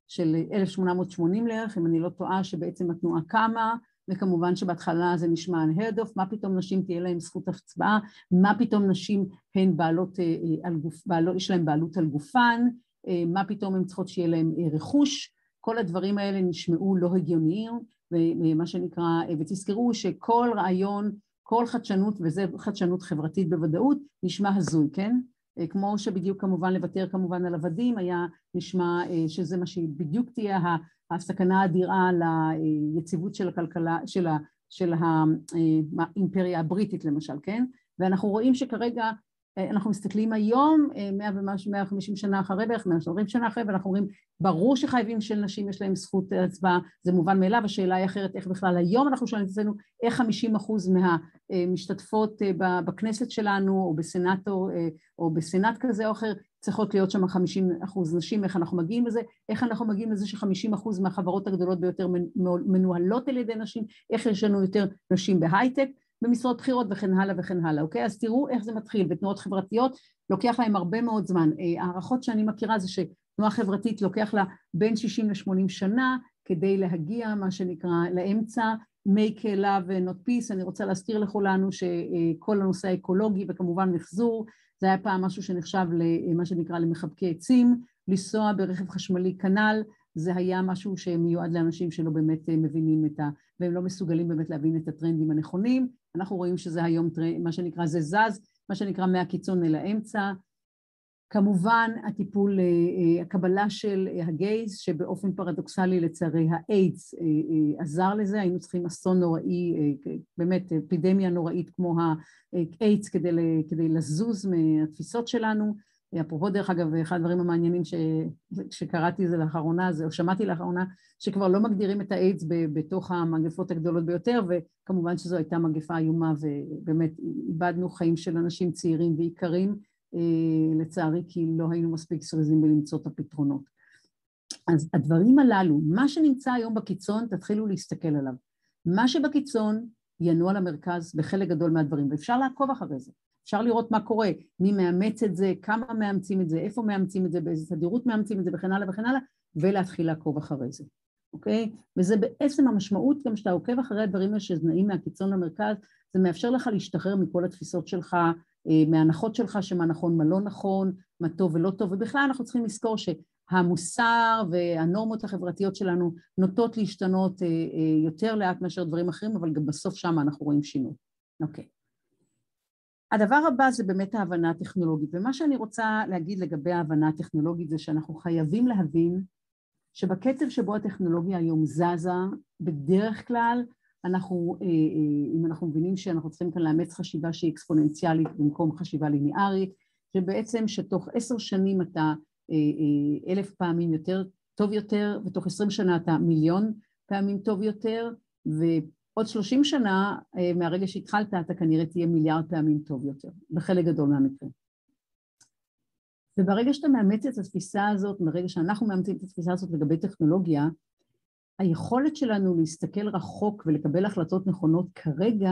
של 1880 לערך, אם אני לא טועה, שבעצם התנועה קמה, וכמובן שבהתחלה זה נשמע unheard of, מה פתאום נשים תהיה להן זכות הצבעה, מה פתאום נשים הן בעלות, על גוף, בעלות, יש להן בעלות על גופן, מה פתאום הן צריכות שיהיה להן רכוש, כל הדברים האלה נשמעו לא הגיוניים, ומה שנקרא, ותזכרו שכל רעיון כל חדשנות, וזה חדשנות חברתית בוודאות, נשמע הזוי, כן? כמו שבדיוק כמובן לוותר כמובן על עבדים, היה נשמע שזה מה שבדיוק תהיה הסכנה האדירה ליציבות של הכלכלה, של, ה, של האימפריה הבריטית למשל, כן? ואנחנו רואים שכרגע אנחנו מסתכלים היום, מאה ומשהו, מאה וחמישים שנה אחרי בערך, מאה ושלושים שנה אחרי, ואנחנו אומרים, ברור שחייבים של נשים יש להם זכות הצבעה, זה מובן מאליו, השאלה היא אחרת, איך בכלל היום אנחנו שואלים את עצמנו, איך חמישים אחוז מהמשתתפות בכנסת שלנו, או בסנאטור, או בסנאט כזה או אחר, צריכות להיות שם חמישים אחוז נשים, איך אנחנו מגיעים לזה, איך אנחנו מגיעים לזה שחמישים אחוז מהחברות הגדולות ביותר מנוהלות על ידי נשים, איך יש לנו יותר נשים בהייטק, במשרות בחירות וכן הלאה וכן הלאה, אוקיי? אז תראו איך זה מתחיל, בתנועות חברתיות לוקח להם הרבה מאוד זמן. הערכות שאני מכירה זה שתנועה חברתית לוקח לה בין 60 ל-80 שנה כדי להגיע, מה שנקרא, לאמצע, make love not peace, אני רוצה להזכיר לכולנו שכל הנושא האקולוגי וכמובן מחזור, זה היה פעם משהו שנחשב למה שנקרא למחבקי עצים, לנסוע ברכב חשמלי כנ"ל, זה היה משהו שמיועד לאנשים שלא באמת מבינים את ה... והם לא מסוגלים באמת להבין את הטרנדים הנכונים, אנחנו רואים שזה היום מה שנקרא זה זז, מה שנקרא מהקיצון אל האמצע. כמובן הטיפול, הקבלה של הגייז שבאופן פרדוקסלי לצערי האיידס עזר לזה, היינו צריכים אסון נוראי, באמת אפידמיה נוראית כמו האיידס כדי, כדי לזוז מהתפיסות שלנו. אפרופו דרך אגב, אחד הדברים המעניינים ש, שקראתי זה לאחרונה, זה, או שמעתי לאחרונה, שכבר לא מגדירים את האיידס בתוך המגפות הגדולות ביותר, וכמובן שזו הייתה מגפה איומה ובאמת איבדנו חיים של אנשים צעירים ויקרים, לצערי כי לא היינו מספיק זריזים בלמצוא את הפתרונות. אז הדברים הללו, מה שנמצא היום בקיצון, תתחילו להסתכל עליו. מה שבקיצון ינוע למרכז בחלק גדול מהדברים, ואפשר לעקוב אחרי זה. אפשר לראות מה קורה, מי מאמץ את זה, כמה מאמצים את זה, איפה מאמצים את זה, באיזה תדירות מאמצים את זה וכן הלאה וכן הלאה, ולהתחיל לעקוב אחרי זה. אוקיי? וזה בעצם המשמעות גם שאתה עוקב אחרי הדברים האלה שנעים מהקיצון למרכז, זה מאפשר לך להשתחרר מכל התפיסות שלך, אה, מההנחות שלך שמה נכון, מה לא נכון, מה טוב ולא טוב, ובכלל אנחנו צריכים לזכור שהמוסר והנורמות החברתיות שלנו נוטות להשתנות אה, אה, יותר לאט מאשר דברים אחרים, אבל גם בסוף שם אנחנו רואים שינוי. אוקיי. הדבר הבא זה באמת ההבנה הטכנולוגית, ומה שאני רוצה להגיד לגבי ההבנה הטכנולוגית זה שאנחנו חייבים להבין שבקצב שבו הטכנולוגיה היום זזה, בדרך כלל אנחנו, אה, אה, אם אנחנו מבינים שאנחנו צריכים כאן לאמץ חשיבה שהיא אקספוננציאלית במקום חשיבה ליניארית, שבעצם שתוך עשר שנים אתה אה, אלף פעמים יותר טוב יותר, ותוך עשרים שנה אתה מיליון פעמים טוב יותר, ועוד שלושים שנה מהרגע שהתחלת אתה כנראה תהיה מיליארד פעמים טוב יותר, בחלק גדול מהמקרים. וברגע שאתה מאמץ את התפיסה הזאת, ברגע שאנחנו מאמצים את התפיסה הזאת לגבי טכנולוגיה, היכולת שלנו להסתכל רחוק ולקבל החלטות נכונות כרגע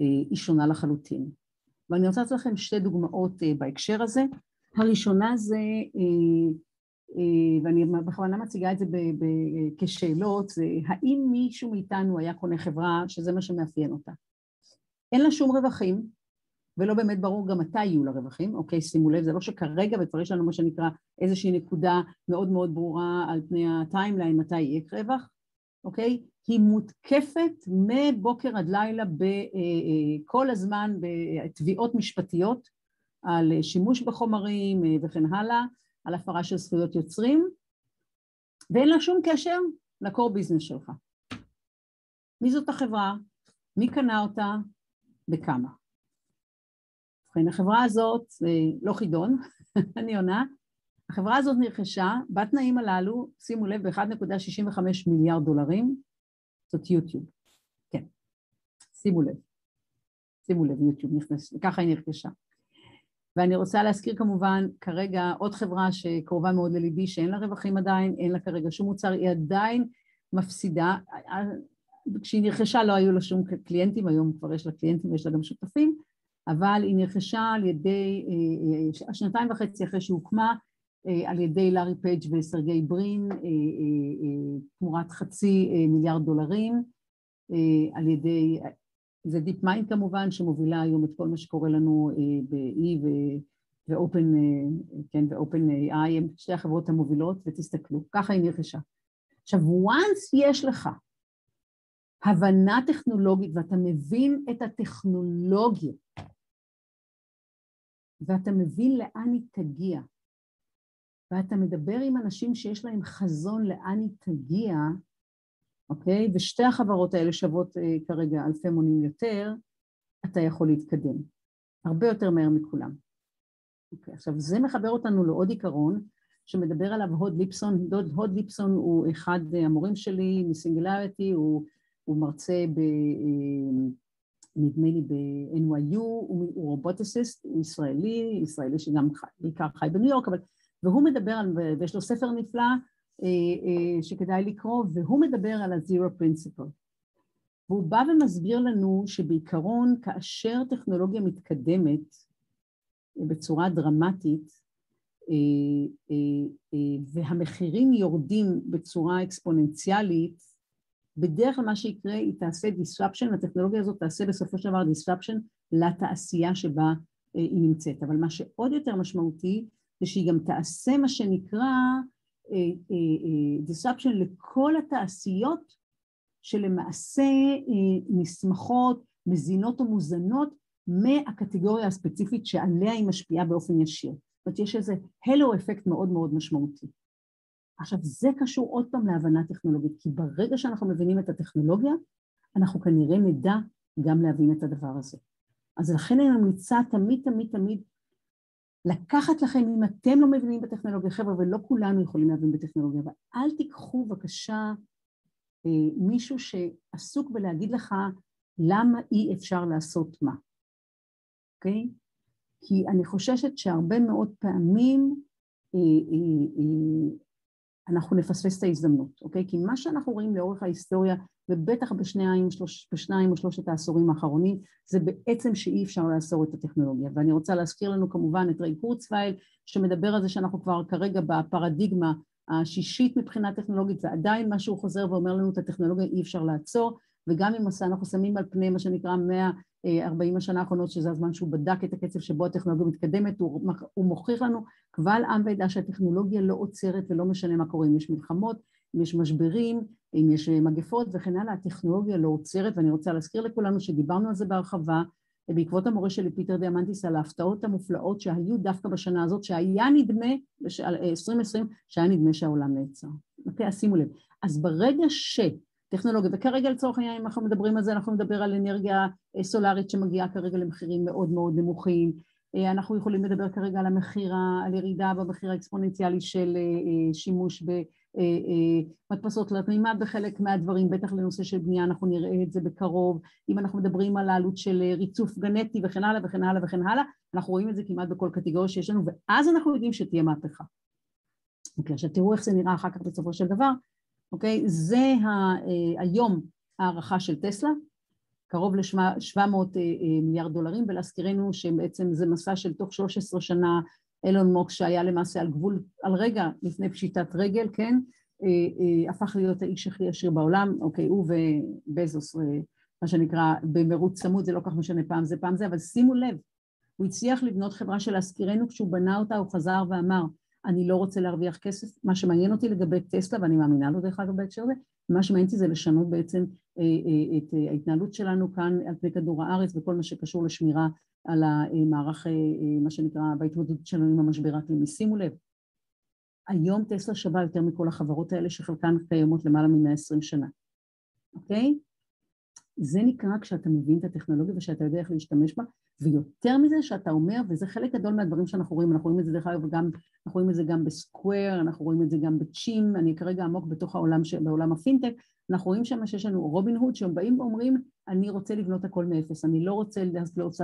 אה, היא שונה לחלוטין. ואני רוצה לתת לכם שתי דוגמאות אה, בהקשר הזה. הראשונה זה, אה, ואני בכוונה מציגה את זה כשאלות, זה האם מישהו מאיתנו היה קונה חברה שזה מה שמאפיין אותה. אין לה שום רווחים, ולא באמת ברור גם מתי יהיו לה רווחים, אוקיי, שימו לב, זה לא שכרגע וכבר יש לנו מה שנקרא איזושהי נקודה מאוד מאוד ברורה על פני הטיימליין מתי יהיה רווח, אוקיי? היא מותקפת מבוקר עד לילה אה, אה, הזמן בתביעות משפטיות על שימוש בחומרים אה, וכן הלאה, על הפרה של זכויות יוצרים, ואין לה שום קשר לקור ביזנס שלך. מי זאת החברה? מי קנה אותה? בכמה? ובכן, החברה הזאת, לא חידון, [laughs] אני עונה, החברה הזאת נרכשה בתנאים הללו, שימו לב, ב-1.65 מיליארד דולרים, זאת יוטיוב. כן, שימו לב. שימו לב, יוטיוב נכנס, וככה היא נרכשה. ואני רוצה להזכיר כמובן כרגע עוד חברה שקרובה מאוד לליבי, שאין לה רווחים עדיין, אין לה כרגע שום מוצר, היא עדיין מפסידה. כשהיא נרכשה לא היו לה שום קליינטים, היום כבר יש לה קליינטים ויש לה גם שותפים, אבל היא נרכשה על ידי, אה, שנתיים וחצי אחרי שהוקמה, אה, על ידי לארי פייג' וסרגי ברין אה, תמורת חצי מיליארד דולרים, על ידי, זה דיפ מיינד כמובן שמובילה היום את כל מה שקורה לנו ב-AI ואופן, כן, ו OpenAI הם שתי החברות המובילות ותסתכלו, ככה היא נרכשה. עכשיו once יש לך הבנה טכנולוגית ואתה מבין את הטכנולוגיה ואתה מבין לאן היא תגיע ואתה מדבר עם אנשים שיש להם חזון לאן היא תגיע, אוקיי? ושתי החברות האלה שוות אה, כרגע אלפי מונים יותר, אתה יכול להתקדם. הרבה יותר מהר מכולם. אוקיי, עכשיו זה מחבר אותנו לעוד עיקרון שמדבר עליו הוד ליפסון. הוד, הוד ליפסון הוא אחד המורים שלי מסינגולריטי, הוא, הוא מרצה ב... אה, נדמה לי ב-NYU, הוא, הוא רובוטסיסט, הוא ישראלי, ישראלי שגם בעיקר חי בניו יורק, אבל והוא מדבר על, ויש לו ספר נפלא אה, אה, שכדאי לקרוא, והוא מדבר על ה-Zero Principle. והוא בא ומסביר לנו שבעיקרון כאשר טכנולוגיה מתקדמת אה, בצורה דרמטית והמחירים יורדים בצורה אקספוננציאלית, בדרך כלל מה שיקרה היא תעשה disruption, הטכנולוגיה הזאת תעשה בסופו של דבר disruption לתעשייה שבה היא נמצאת. אבל מה שעוד יותר משמעותי זה שהיא גם תעשה מה שנקרא אה, אה, אה, disruption לכל התעשיות שלמעשה נסמכות, מזינות או מוזנות מהקטגוריה הספציפית שעליה היא משפיעה באופן ישיר. זאת אומרת, יש איזה הלו אפקט מאוד מאוד משמעותי. עכשיו, זה קשור עוד פעם להבנה טכנולוגית, כי ברגע שאנחנו מבינים את הטכנולוגיה, אנחנו כנראה נדע גם להבין את הדבר הזה. אז לכן אני ממליצה תמיד תמיד תמיד לקחת לכם, אם אתם לא מבינים בטכנולוגיה, חבר'ה, ולא כולנו יכולים להבין בטכנולוגיה, אבל אל תיקחו בבקשה אה, מישהו שעסוק בלהגיד לך למה אי אפשר לעשות מה, אוקיי? כי אני חוששת שהרבה מאוד פעמים אה, אה, אה, אנחנו נפספס את ההזדמנות, אוקיי? כי מה שאנחנו רואים לאורך ההיסטוריה, ובטח בשניים, שלוש, בשניים או שלושת העשורים האחרונים, זה בעצם שאי אפשר לאסור את הטכנולוגיה. ואני רוצה להזכיר לנו כמובן את ריי קורצווייל, שמדבר על זה שאנחנו כבר כרגע בפרדיגמה השישית מבחינה טכנולוגית, זה עדיין מה שהוא חוזר ואומר לנו את הטכנולוגיה אי אפשר לעצור, וגם אם אנחנו שמים על פני מה שנקרא 140 השנה האחרונות, שזה הזמן שהוא בדק את הקצב שבו הטכנולוגיה מתקדמת, הוא, הוא מוכיח לנו קבל עם ועדה שהטכנולוגיה לא עוצרת ולא משנה מה קורה, אם יש מלחמות, אם יש משברים, אם יש מגפות וכן הלאה, הטכנולוגיה לא עוצרת, ואני רוצה להזכיר לכולנו שדיברנו על זה בהרחבה, בעקבות המורה שלי פיטר דיאמנטיס על ההפתעות המופלאות שהיו דווקא בשנה הזאת, שהיה נדמה, 2020, שהיה נדמה שהעולם נעצר. אוקיי, אז שימו לב. אז ברגע שטכנולוגיה, וכרגע לצורך העניין אם אנחנו מדברים על זה, אנחנו נדבר על אנרגיה סולארית שמגיעה כרגע למחירים מאוד מאוד נמוכים, אנחנו יכולים לדבר כרגע על המכירה, על ירידה במחיר האקספוננציאלי של שימוש. אה, אה, מדפסות תלת מימד בחלק מהדברים, בטח לנושא של בנייה אנחנו נראה את זה בקרוב, אם אנחנו מדברים על העלות של אה, ריצוף גנטי וכן הלאה וכן הלאה וכן הלאה, אנחנו רואים את זה כמעט בכל קטגוריה שיש לנו ואז אנחנו יודעים שתהיה מהפכה. אוקיי, עכשיו תראו איך זה נראה אחר כך בסופו של דבר, אוקיי, זה היום הערכה של טסלה, קרוב ל-700 מיליארד דולרים ולהזכירנו שבעצם זה מסע של תוך 13 שנה אילון מוקס שהיה למעשה על גבול, על רגע לפני פשיטת רגל, כן, אה, אה, הפך להיות האיש הכי עשיר בעולם, אוקיי, הוא ובזוס, אה, מה שנקרא, במרוץ צמוד, זה לא כל כך משנה פעם זה פעם זה, אבל שימו לב, הוא הצליח לבנות חברה שלהזכירנו, כשהוא בנה אותה הוא חזר ואמר, אני לא רוצה להרוויח כסף, מה שמעניין אותי לגבי טסלה, ואני מאמינה לו דרך אגב בהקשר הזה, מה שמעניין אותי זה לשנות בעצם את ההתנהלות שלנו כאן על פני כדור הארץ וכל מה שקשור לשמירה על המערך, אה, אה, מה שנקרא, בהתמודדות שלנו עם המשבר האקלימי. שימו לב, היום טסלה שווה יותר מכל החברות האלה שחלקן קיימות למעלה מ-120 שנה, אוקיי? זה נקרא כשאתה מבין את הטכנולוגיה ושאתה יודע איך להשתמש בה, ויותר מזה שאתה אומר, וזה חלק גדול מהדברים שאנחנו רואים, אנחנו רואים את זה דרך אגב וגם, אנחנו רואים את זה גם בסקוויר, אנחנו רואים את זה גם ב Chime, אני כרגע עמוק בתוך העולם, בעולם הפינטק, אנחנו רואים שם שיש לנו רובין הוד שהם באים ואומרים אני רוצה לבנות הכל מאפס, אני לא רוצה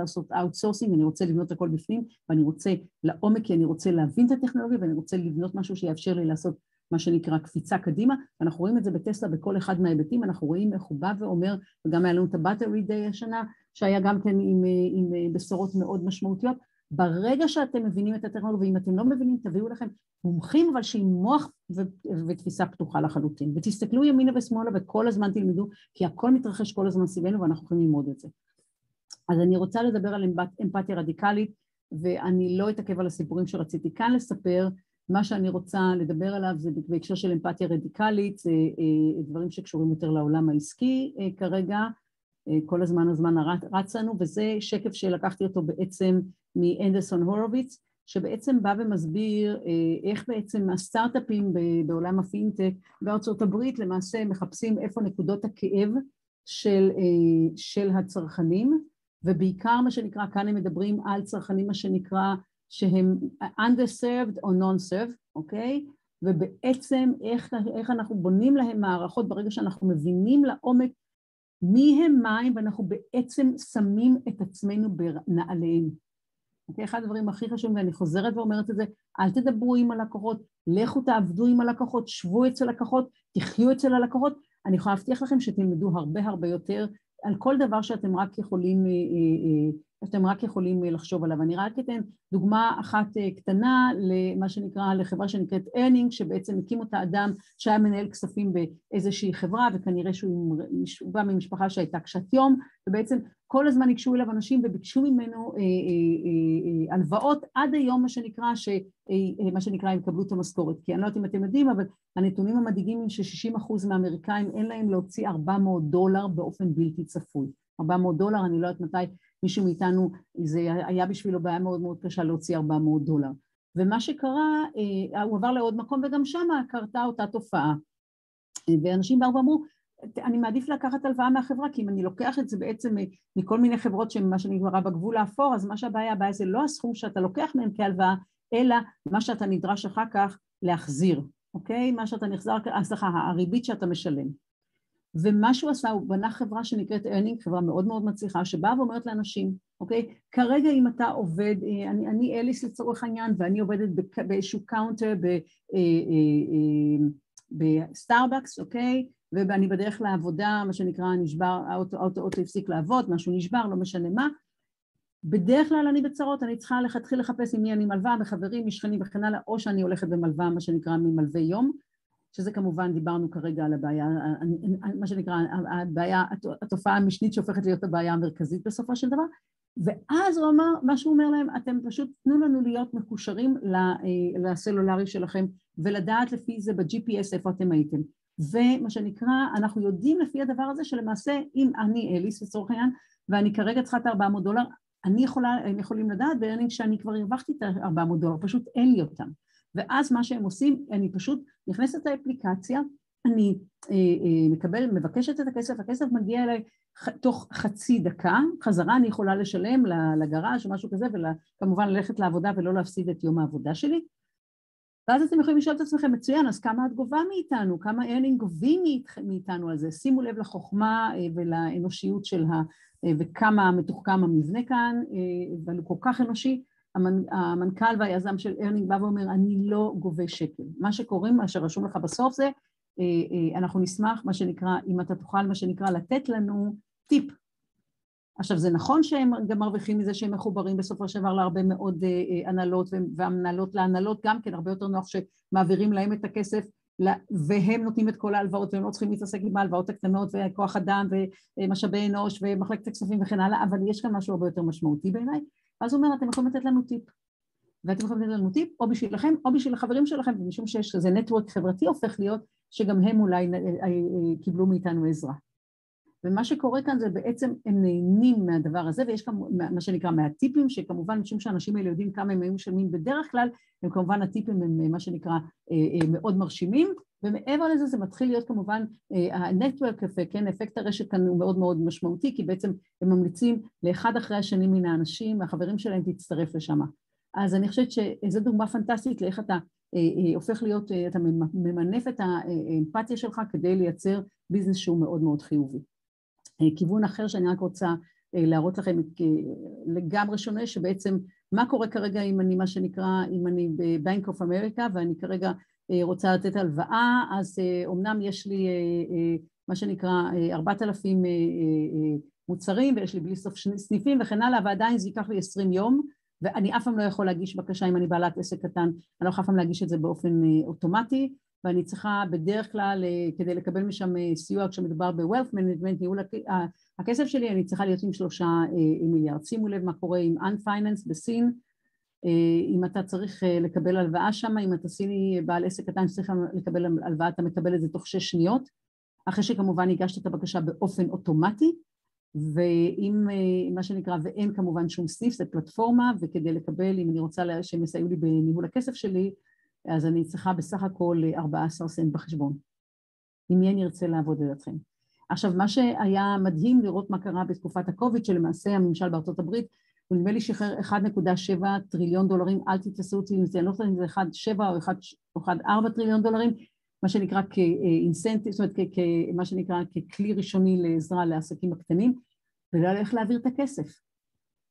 לעשות outsourcing, אני רוצה לבנות הכל בפנים ואני רוצה לעומק כי אני רוצה להבין את הטכנולוגיה ואני רוצה לבנות משהו שיאפשר לי לעשות מה שנקרא קפיצה קדימה, אנחנו רואים את זה בטסלה בכל אחד מההיבטים, אנחנו רואים איך הוא בא ואומר, וגם היה לנו את הבטרי דיי השנה, שהיה גם כן עם, עם בשורות מאוד משמעותיות, ברגע שאתם מבינים את הטכנולוגיה, ואם אתם לא מבינים תביאו לכם מומחים אבל שעם מוח ו- ותפיסה פתוחה לחלוטין, ותסתכלו ימינה ושמאלה וכל הזמן תלמדו, כי הכל מתרחש כל הזמן סביבנו ואנחנו יכולים ללמוד את זה. אז אני רוצה לדבר על אמפתיה רדיקלית, ואני לא אתעכב על הסיפורים שרציתי כאן לספר, מה שאני רוצה לדבר עליו זה בהקשר של אמפתיה רדיקלית, זה אה, דברים שקשורים יותר לעולם העסקי אה, כרגע, אה, כל הזמן הזמן רץ לנו, וזה שקף שלקחתי אותו בעצם מאנדרסון הורוביץ, שבעצם בא ומסביר איך בעצם הסטארט-אפים בעולם הפינטק בארצות הברית למעשה מחפשים איפה נקודות הכאב של, של הצרכנים, ובעיקר מה שנקרא, כאן הם מדברים על צרכנים מה שנקרא שהם underserved או non-served, אוקיי? ובעצם איך, איך אנחנו בונים להם מערכות ברגע שאנחנו מבינים לעומק מי הם מים ואנחנו בעצם שמים את עצמנו בנעליהם. אוקיי? אחד הדברים הכי חשובים, ואני חוזרת ואומרת את זה, אל תדברו עם הלקוחות, לכו תעבדו עם הלקוחות, שבו אצל הלקוחות, תחיו אצל הלקוחות, אני יכולה להבטיח לכם שתלמדו הרבה הרבה יותר על כל דבר שאתם רק יכולים אה, אה, אה, שאתם רק יכולים אה, לחשוב עליו. אני רק אתן דוגמה אחת אה, קטנה למה שנקרא, לחברה שנקראת Earnin, שבעצם הקים אותה אדם שהיה מנהל כספים באיזושהי חברה, וכנראה שהוא בא ממשפחה שהייתה קשת יום, ובעצם כל הזמן ניגשו אליו אנשים וביקשו ממנו אה, הלוואות עד היום מה שנקרא, ש, מה שנקרא הם יקבלו את המשכורת. כי אני לא יודעת אם אתם יודעים, אבל הנתונים המדאיגים הם ש-60% מהאמריקאים אין להם להוציא 400 דולר באופן בלתי צפוי. 400 דולר, אני לא יודעת מתי מישהו מאיתנו, זה היה בשבילו בעיה מאוד מאוד קשה להוציא 400 דולר. ומה שקרה, אה, הוא עבר לעוד מקום וגם שם קרתה אותה תופעה. ואנשים באו ואמרו, אני מעדיף לקחת הלוואה מהחברה, כי אם אני לוקח את זה בעצם מכל מיני חברות שהן מה שנקרא בגבול האפור, אז מה שהבעיה, הבעיה זה לא הסכום שאתה לוקח מהם כהלוואה, אלא מה שאתה נדרש אחר כך להחזיר, אוקיי? מה שאתה נחזר, סליחה, הריבית שאתה משלם. ומה שהוא עשה, הוא בנה חברה שנקראת Earnin, חברה מאוד מאוד מצליחה, שבאה ואומרת לאנשים, אוקיי, כרגע אם אתה עובד, אה, אני, אני אליס לצורך העניין, ואני עובדת באיזשהו counter בסטארבקס, אה, אה, אוקיי, ואני בדרך לעבודה, מה שנקרא, נשבר, האוטו, האוטו הפסיק לעבוד, משהו נשבר, לא משנה מה, בדרך כלל אני בצרות, אני צריכה להתחיל לחפש עם מי אני מלווה, מחברים, משכנים וכן הלאה, או שאני הולכת במלווה, מה שנקרא ממלווה יום, שזה כמובן דיברנו כרגע על הבעיה, מה שנקרא הבעיה, התופעה המשנית שהופכת להיות הבעיה המרכזית בסופו של דבר, ואז הוא אמר, מה שהוא אומר להם, אתם פשוט תנו לנו להיות מקושרים לסלולרי שלכם ולדעת לפי זה ב-GPS איפה אתם הייתם. ומה שנקרא, אנחנו יודעים לפי הדבר הזה שלמעשה אם אני אליס לצורך העניין ואני כרגע צריכה את ה-400 דולר, אני יכולה, הם יכולים לדעת בעניין שאני כבר הרווחתי את ה-400 דולר, פשוט אין לי אותם. ואז מה שהם עושים, אני פשוט נכנסת לאפליקציה, אני אה, אה, מקבל, מבקשת את הכסף, הכסף מגיע אליי תוך חצי דקה, חזרה אני יכולה לשלם לגראז' או משהו כזה וכמובן ללכת לעבודה ולא להפסיד את יום העבודה שלי ואז אתם יכולים לשאול את עצמכם, מצוין, אז כמה את גובה מאיתנו? כמה Earnin גובים מאיתנו על זה? שימו לב לחוכמה אה, ולאנושיות של ה... וכמה מתוחכם המבנה כאן, אבל הוא כל כך אנושי. המנכ"ל והיזם של Earnin בא ואומר, אני לא גובה שקל. מה שקוראים, מה שרשום לך בסוף זה, אה, אה, אנחנו נשמח, מה שנקרא, אם אתה תוכל, מה שנקרא, לתת לנו טיפ. עכשיו זה נכון שהם גם מרוויחים מזה שהם מחוברים בסופו של דבר להרבה מאוד אה, הנהלות והמנהלות להנהלות גם כן הרבה יותר נוח שמעבירים להם את הכסף והם נותנים את כל ההלוואות והם לא צריכים להתעסק עם ההלוואות הקטנות וכוח אדם ומשאבי אנוש ומחלקת הכספים וכן הלאה אבל יש כאן משהו הרבה יותר משמעותי בעיניי אז הוא אומר אתם יכולים לתת לנו טיפ ואתם יכולים לתת לנו טיפ או בשבילכם או בשביל החברים שלכם ומשום שיש איזה נטוורק חברתי הופך להיות שגם הם אולי אה, אה, אה, קיבלו מאיתנו עזרה. ומה שקורה כאן זה בעצם הם נהנים מהדבר הזה ויש גם מה שנקרא מהטיפים שכמובן משום שאנשים האלה יודעים כמה הם היו משלמים בדרך כלל הם כמובן הטיפים הם מה שנקרא מאוד מרשימים ומעבר לזה זה מתחיל להיות כמובן ה-network effect, כן, אפקט הרשת כאן הוא מאוד מאוד משמעותי כי בעצם הם ממליצים לאחד אחרי השני מן האנשים, מהחברים שלהם תצטרף לשם אז אני חושבת שזו דוגמה פנטסטית לאיך אתה אה, אה, הופך להיות, אה, אתה ממנף את האמפתיה שלך כדי לייצר ביזנס שהוא מאוד מאוד חיובי. כיוון אחר שאני רק רוצה להראות לכם לגמרי שונה, שבעצם מה קורה כרגע אם אני מה שנקרא, אם אני בבנק אוף אמריקה ואני כרגע רוצה לתת הלוואה, אז אומנם יש לי מה שנקרא 4,000 מוצרים ויש לי בלי סוף סניפים וכן הלאה, ועדיין זה ייקח לי 20 יום ואני אף פעם לא יכול להגיש בקשה אם אני בעלת עסק קטן, אני לא יכולה אף פעם להגיש את זה באופן אה, אוטומטי ואני צריכה בדרך כלל אה, כדי לקבל משם אה, סיוע כשמדובר ב-wealth management, ניהול הכסף שלי, אני צריכה להיות עם שלושה מיליארד. שימו לב מה קורה עם unfinance בסין, אם אתה צריך לקבל הלוואה שם, אם אתה סיני בעל עסק קטן שצריך לקבל הלוואה, אתה מקבל את זה תוך שש שניות, אחרי שכמובן הגשת את הבקשה באופן אוטומטי ואם מה שנקרא ואין כמובן שום סניף זה פלטפורמה וכדי לקבל אם אני רוצה שהם יסייעו לי בניהול הכסף שלי אז אני צריכה בסך הכל 14 סנט בחשבון. עם מי אני ארצה לעבוד לידכם. עכשיו מה שהיה מדהים לראות מה קרה בתקופת הקוביד שלמעשה הממשל בארצות הברית הוא נדמה לי שחרר 1.7 טריליון דולרים אל תתפסו אותי אם זה אני לא יודעת אם זה 1.7 או 1.4 טריליון דולרים מה שנקרא כאינסנטיב, זאת אומרת מה שנקרא ככלי ראשוני לעזרה לעסקים הקטנים ולא איך להעביר את הכסף.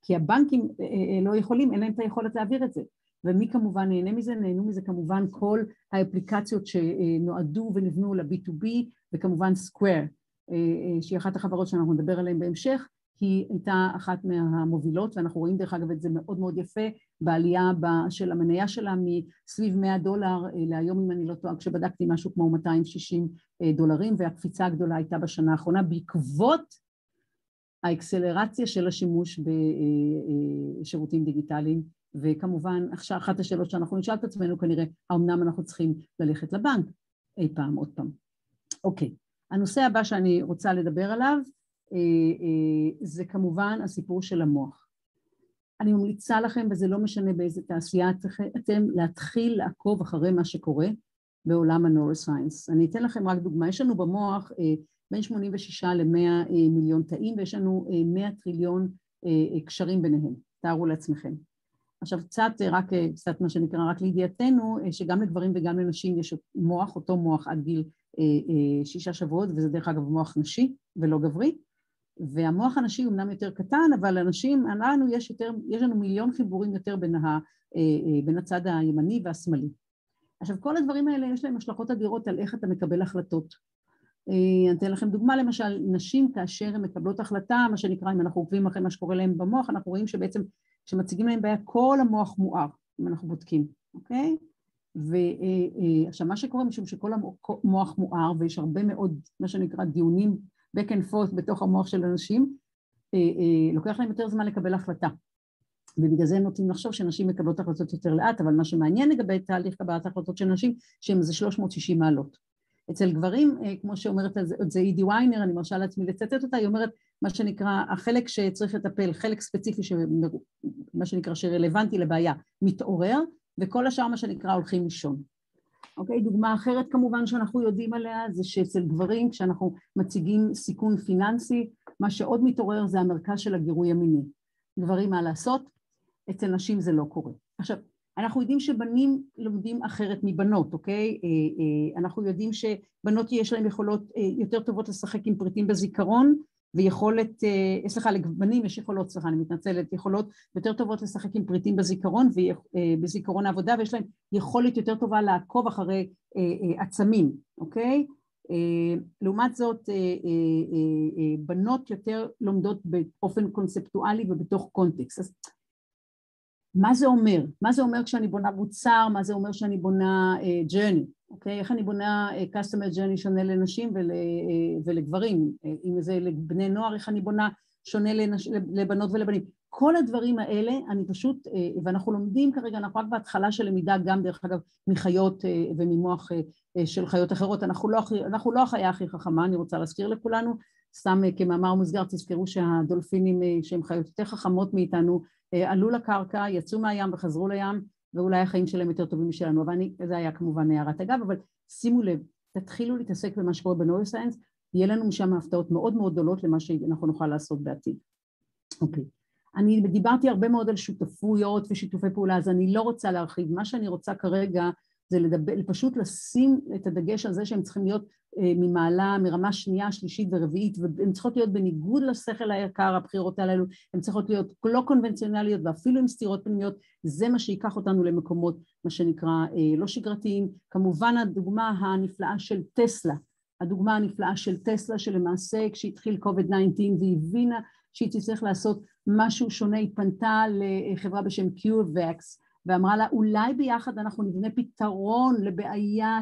כי הבנקים אה, אה, לא יכולים, אין להם את היכולת להעביר את זה ומי כמובן נהנה מזה? נהנו מזה כמובן כל האפליקציות שנועדו ונבנו ל-B2B וכמובן סקוואר אה, שהיא אחת החברות שאנחנו נדבר עליהן בהמשך היא הייתה אחת מהמובילות ואנחנו רואים דרך אגב את זה מאוד מאוד יפה בעלייה של המניה שלה מסביב 100 דולר אה, להיום אם אני לא טועה כשבדקתי משהו כמו 260 אה, דולרים והקפיצה הגדולה הייתה בשנה האחרונה בעקבות האקסלרציה של השימוש בשירותים אה, דיגיטליים וכמובן עכשיו אחת השאלות שאנחנו נשאל את עצמנו כנראה האמנם אנחנו צריכים ללכת לבנק אי פעם עוד פעם אוקיי הנושא הבא שאני רוצה לדבר עליו אה, אה, זה כמובן הסיפור של המוח. אני ממליצה לכם, וזה לא משנה באיזה תעשייה אתם, להתחיל לעקוב אחרי מה שקורה בעולם הנורוסיינס. אני אתן לכם רק דוגמה, יש לנו במוח אה, בין 86 ל-100 מיליון תאים ויש לנו 100 טריליון קשרים ביניהם, תארו לעצמכם. עכשיו קצת, רק קצת מה שנקרא, רק לידיעתנו, שגם לגברים וגם לנשים יש מוח, אותו מוח עד גיל שישה שבועות, וזה דרך אגב מוח נשי ולא גברי, והמוח הנשי אומנם יותר קטן, אבל לאנשים, לנו יש יותר, יש לנו מיליון חיבורים יותר בין, ה, אה, אה, בין הצד הימני והשמאלי. עכשיו כל הדברים האלה יש להם השלכות אדירות על איך אתה מקבל החלטות. אני אתן לכם דוגמה למשל, נשים כאשר הן מקבלות החלטה, מה שנקרא, אם אנחנו עוקבים אחרי מה שקורה להן במוח, אנחנו רואים שבעצם כשמציגים להן בעיה כל המוח מואר, אם אנחנו בודקים, אוקיי? ועכשיו מה שקורה משום שכל המוח מואר ויש הרבה מאוד מה שנקרא דיונים back and forth בתוך המוח של אנשים, לוקח להם יותר זמן לקבל החלטה ובגלל זה הם נוטים לחשוב שנשים מקבלות החלטות יותר לאט, אבל מה שמעניין לגבי תהליך קבלת החלטות של נשים, שהם זה 360 מעלות. אצל גברים, כמו שאומרת את זה אידי ויינר, אני מרשה לעצמי לצטט אותה, היא אומרת מה שנקרא, החלק שצריך לטפל, חלק ספציפי, מה שנקרא שרלוונטי לבעיה, מתעורר, וכל השאר מה שנקרא הולכים לישון. אוקיי, דוגמה אחרת כמובן שאנחנו יודעים עליה זה שאצל גברים כשאנחנו מציגים סיכון פיננסי, מה שעוד מתעורר זה המרכז של הגירוי המיני. גברים מה לעשות? אצל נשים זה לא קורה. עכשיו, אנחנו יודעים שבנים לומדים אחרת מבנות, אוקיי? אנחנו יודעים שבנות יש להן יכולות יותר טובות לשחק עם פריטים בזיכרון ויכולת, סליחה, לבנים יש יכולות, סליחה, אני מתנצלת, יכולות יותר טובות לשחק עם פריטים בזיכרון ובזיכרון העבודה ויש להם יכולת יותר טובה לעקוב אחרי עצמים, אוקיי? לעומת זאת בנות יותר לומדות באופן קונספטואלי ובתוך קונטקסט. אז מה זה אומר? מה זה אומר כשאני בונה מוצר? מה זה אומר שאני בונה ג'רני? אוקיי? איך אני בונה customer journey שונה לנשים ולגברים? אם זה לבני נוער, איך אני בונה שונה לבנות ולבנים? כל הדברים האלה, אני פשוט, ואנחנו לומדים כרגע, אנחנו רק בהתחלה של למידה גם דרך אגב מחיות וממוח של חיות אחרות, אנחנו לא, אנחנו לא החיה הכי חכמה, אני רוצה להזכיר לכולנו, סתם כמאמר מוסגר, תזכרו שהדולפינים שהם חיות יותר חכמות מאיתנו עלו לקרקע, יצאו מהים וחזרו לים ואולי החיים שלהם יותר טובים משלנו, אבל אני, זה היה כמובן הערת אגב, אבל שימו לב, תתחילו להתעסק במה שקורה בנוירוסיינס, יהיה לנו משם הפתעות מאוד מאוד גדולות למה שאנחנו נוכל לעשות בעתיד. אוקיי, אני דיברתי הרבה מאוד על שותפויות ושיתופי פעולה, אז אני לא רוצה להרחיב, מה שאני רוצה כרגע זה לדבר, פשוט לשים את הדגש על זה שהם צריכים להיות ממעלה, מרמה שנייה, שלישית ורביעית, והן צריכות להיות בניגוד לשכל היקר, הבחירות הללו, הן צריכות להיות לא קונבנציונליות ואפילו עם סתירות פנימיות, זה מה שיקח אותנו למקומות, מה שנקרא, לא שגרתיים. כמובן הדוגמה הנפלאה של טסלה, הדוגמה הנפלאה של טסלה, שלמעשה כשהתחיל COVID-19 והיא הבינה שהיא תצטרך לעשות משהו שונה, היא פנתה לחברה בשם QVX, ואמרה לה אולי ביחד אנחנו נבנה פתרון לבעיה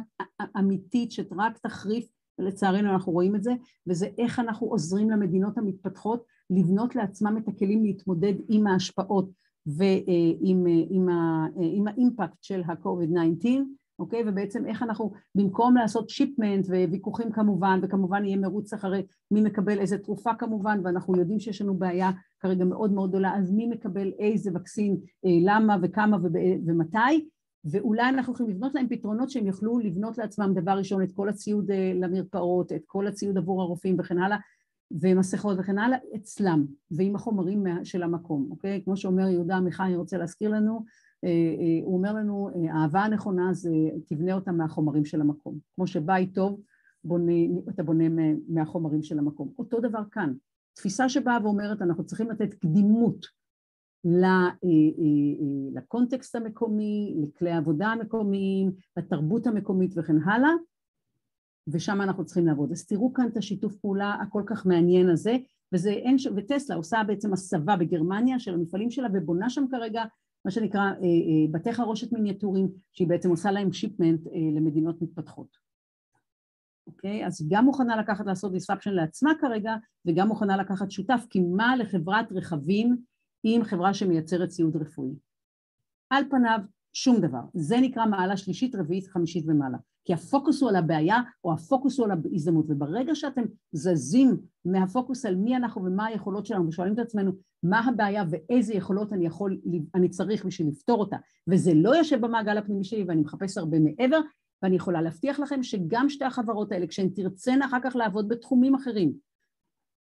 אמיתית שרק תחריף ולצערנו אנחנו רואים את זה וזה איך אנחנו עוזרים למדינות המתפתחות לבנות לעצמם את הכלים להתמודד עם ההשפעות ועם עם, עם האימפקט של ה-COVID-19 אוקיי? ובעצם איך אנחנו, במקום לעשות שיפמנט וויכוחים כמובן, וכמובן יהיה מרוץ אחרי מי מקבל איזה תרופה כמובן, ואנחנו יודעים שיש לנו בעיה כרגע מאוד מאוד גדולה, אז מי מקבל איזה וקסין, למה וכמה ומתי, ואולי אנחנו יכולים לבנות להם פתרונות שהם יוכלו לבנות לעצמם דבר ראשון את כל הציוד למרפאות, את כל הציוד עבור הרופאים וכן הלאה, ומסכות וכן הלאה, אצלם, ועם החומרים של המקום, אוקיי? כמו שאומר יהודה עמיחי, אני רוצה להזכיר לנו, הוא אומר לנו, האהבה הנכונה זה תבנה אותה מהחומרים של המקום. כמו שבית טוב, בונה, אתה בונה מהחומרים של המקום. אותו דבר כאן. תפיסה שבאה ואומרת, אנחנו צריכים לתת קדימות לקונטקסט המקומי, לכלי העבודה המקומיים, לתרבות המקומית וכן הלאה, ושם אנחנו צריכים לעבוד. אז תראו כאן את השיתוף פעולה הכל כך מעניין הזה, וזה, וטסלה עושה בעצם הסבה בגרמניה של המפעלים שלה ובונה שם כרגע מה שנקרא בתי חרושת מיניאטורים, שהיא בעצם עושה להם שיפמנט למדינות מתפתחות. אוקיי? אז היא גם מוכנה לקחת לעשות disruption לעצמה כרגע, וגם מוכנה לקחת שותף, כי מה לחברת רכבים עם חברה שמייצרת ציוד רפואי? על פניו, שום דבר. זה נקרא מעלה שלישית, רביעית, חמישית ומעלה. כי הפוקוס הוא על הבעיה או הפוקוס הוא על ההזדמנות וברגע שאתם זזים מהפוקוס על מי אנחנו ומה היכולות שלנו ושואלים את עצמנו מה הבעיה ואיזה יכולות אני יכול, אני צריך בשביל לפתור אותה וזה לא יושב במעגל הפנימי שלי ואני מחפש הרבה מעבר ואני יכולה להבטיח לכם שגם שתי החברות האלה כשהן תרצנה אחר כך לעבוד בתחומים אחרים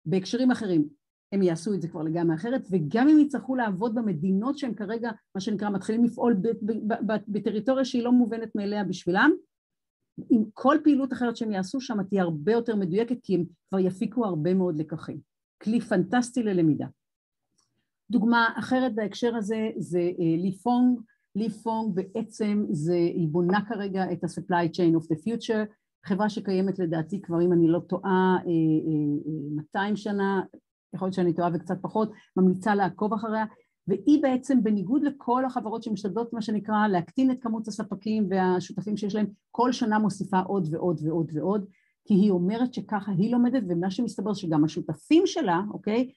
בהקשרים אחרים הם יעשו את זה כבר לגמרי אחרת וגם אם יצטרכו לעבוד במדינות שהם כרגע מה שנקרא מתחילים לפעול בטריטוריה שהיא לא מובנת מאליה בשבילם עם כל פעילות אחרת שהם יעשו שם תהיה הרבה יותר מדויקת כי הם כבר יפיקו הרבה מאוד לקחים. כלי פנטסטי ללמידה. דוגמה אחרת בהקשר הזה זה לי פונג, לי פונג בעצם זה, היא בונה כרגע את ה-supply chain of the future. חברה שקיימת לדעתי כבר אם אני לא טועה 200 שנה, יכול להיות שאני טועה וקצת פחות, ממליצה לעקוב אחריה. והיא בעצם בניגוד לכל החברות שמשתדלות מה שנקרא להקטין את כמות הספקים והשותפים שיש להם כל שנה מוסיפה עוד ועוד ועוד ועוד כי היא אומרת שככה היא לומדת ומה שמסתבר שגם השותפים שלה, אוקיי,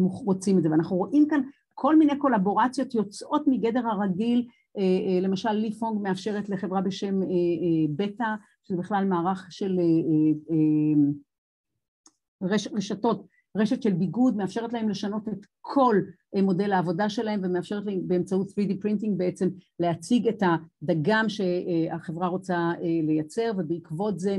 רוצים את זה. ואנחנו רואים כאן כל מיני קולבורציות יוצאות מגדר הרגיל, אה, אה, למשל לי פונג מאפשרת לחברה בשם אה, בטא, שזה בכלל מערך של רשתות רשת של ביגוד מאפשרת להם לשנות את כל אה, מודל העבודה שלהם ומאפשרת להם באמצעות 3D printing בעצם להציג את הדגם שהחברה רוצה אה, לייצר ובעקבות זה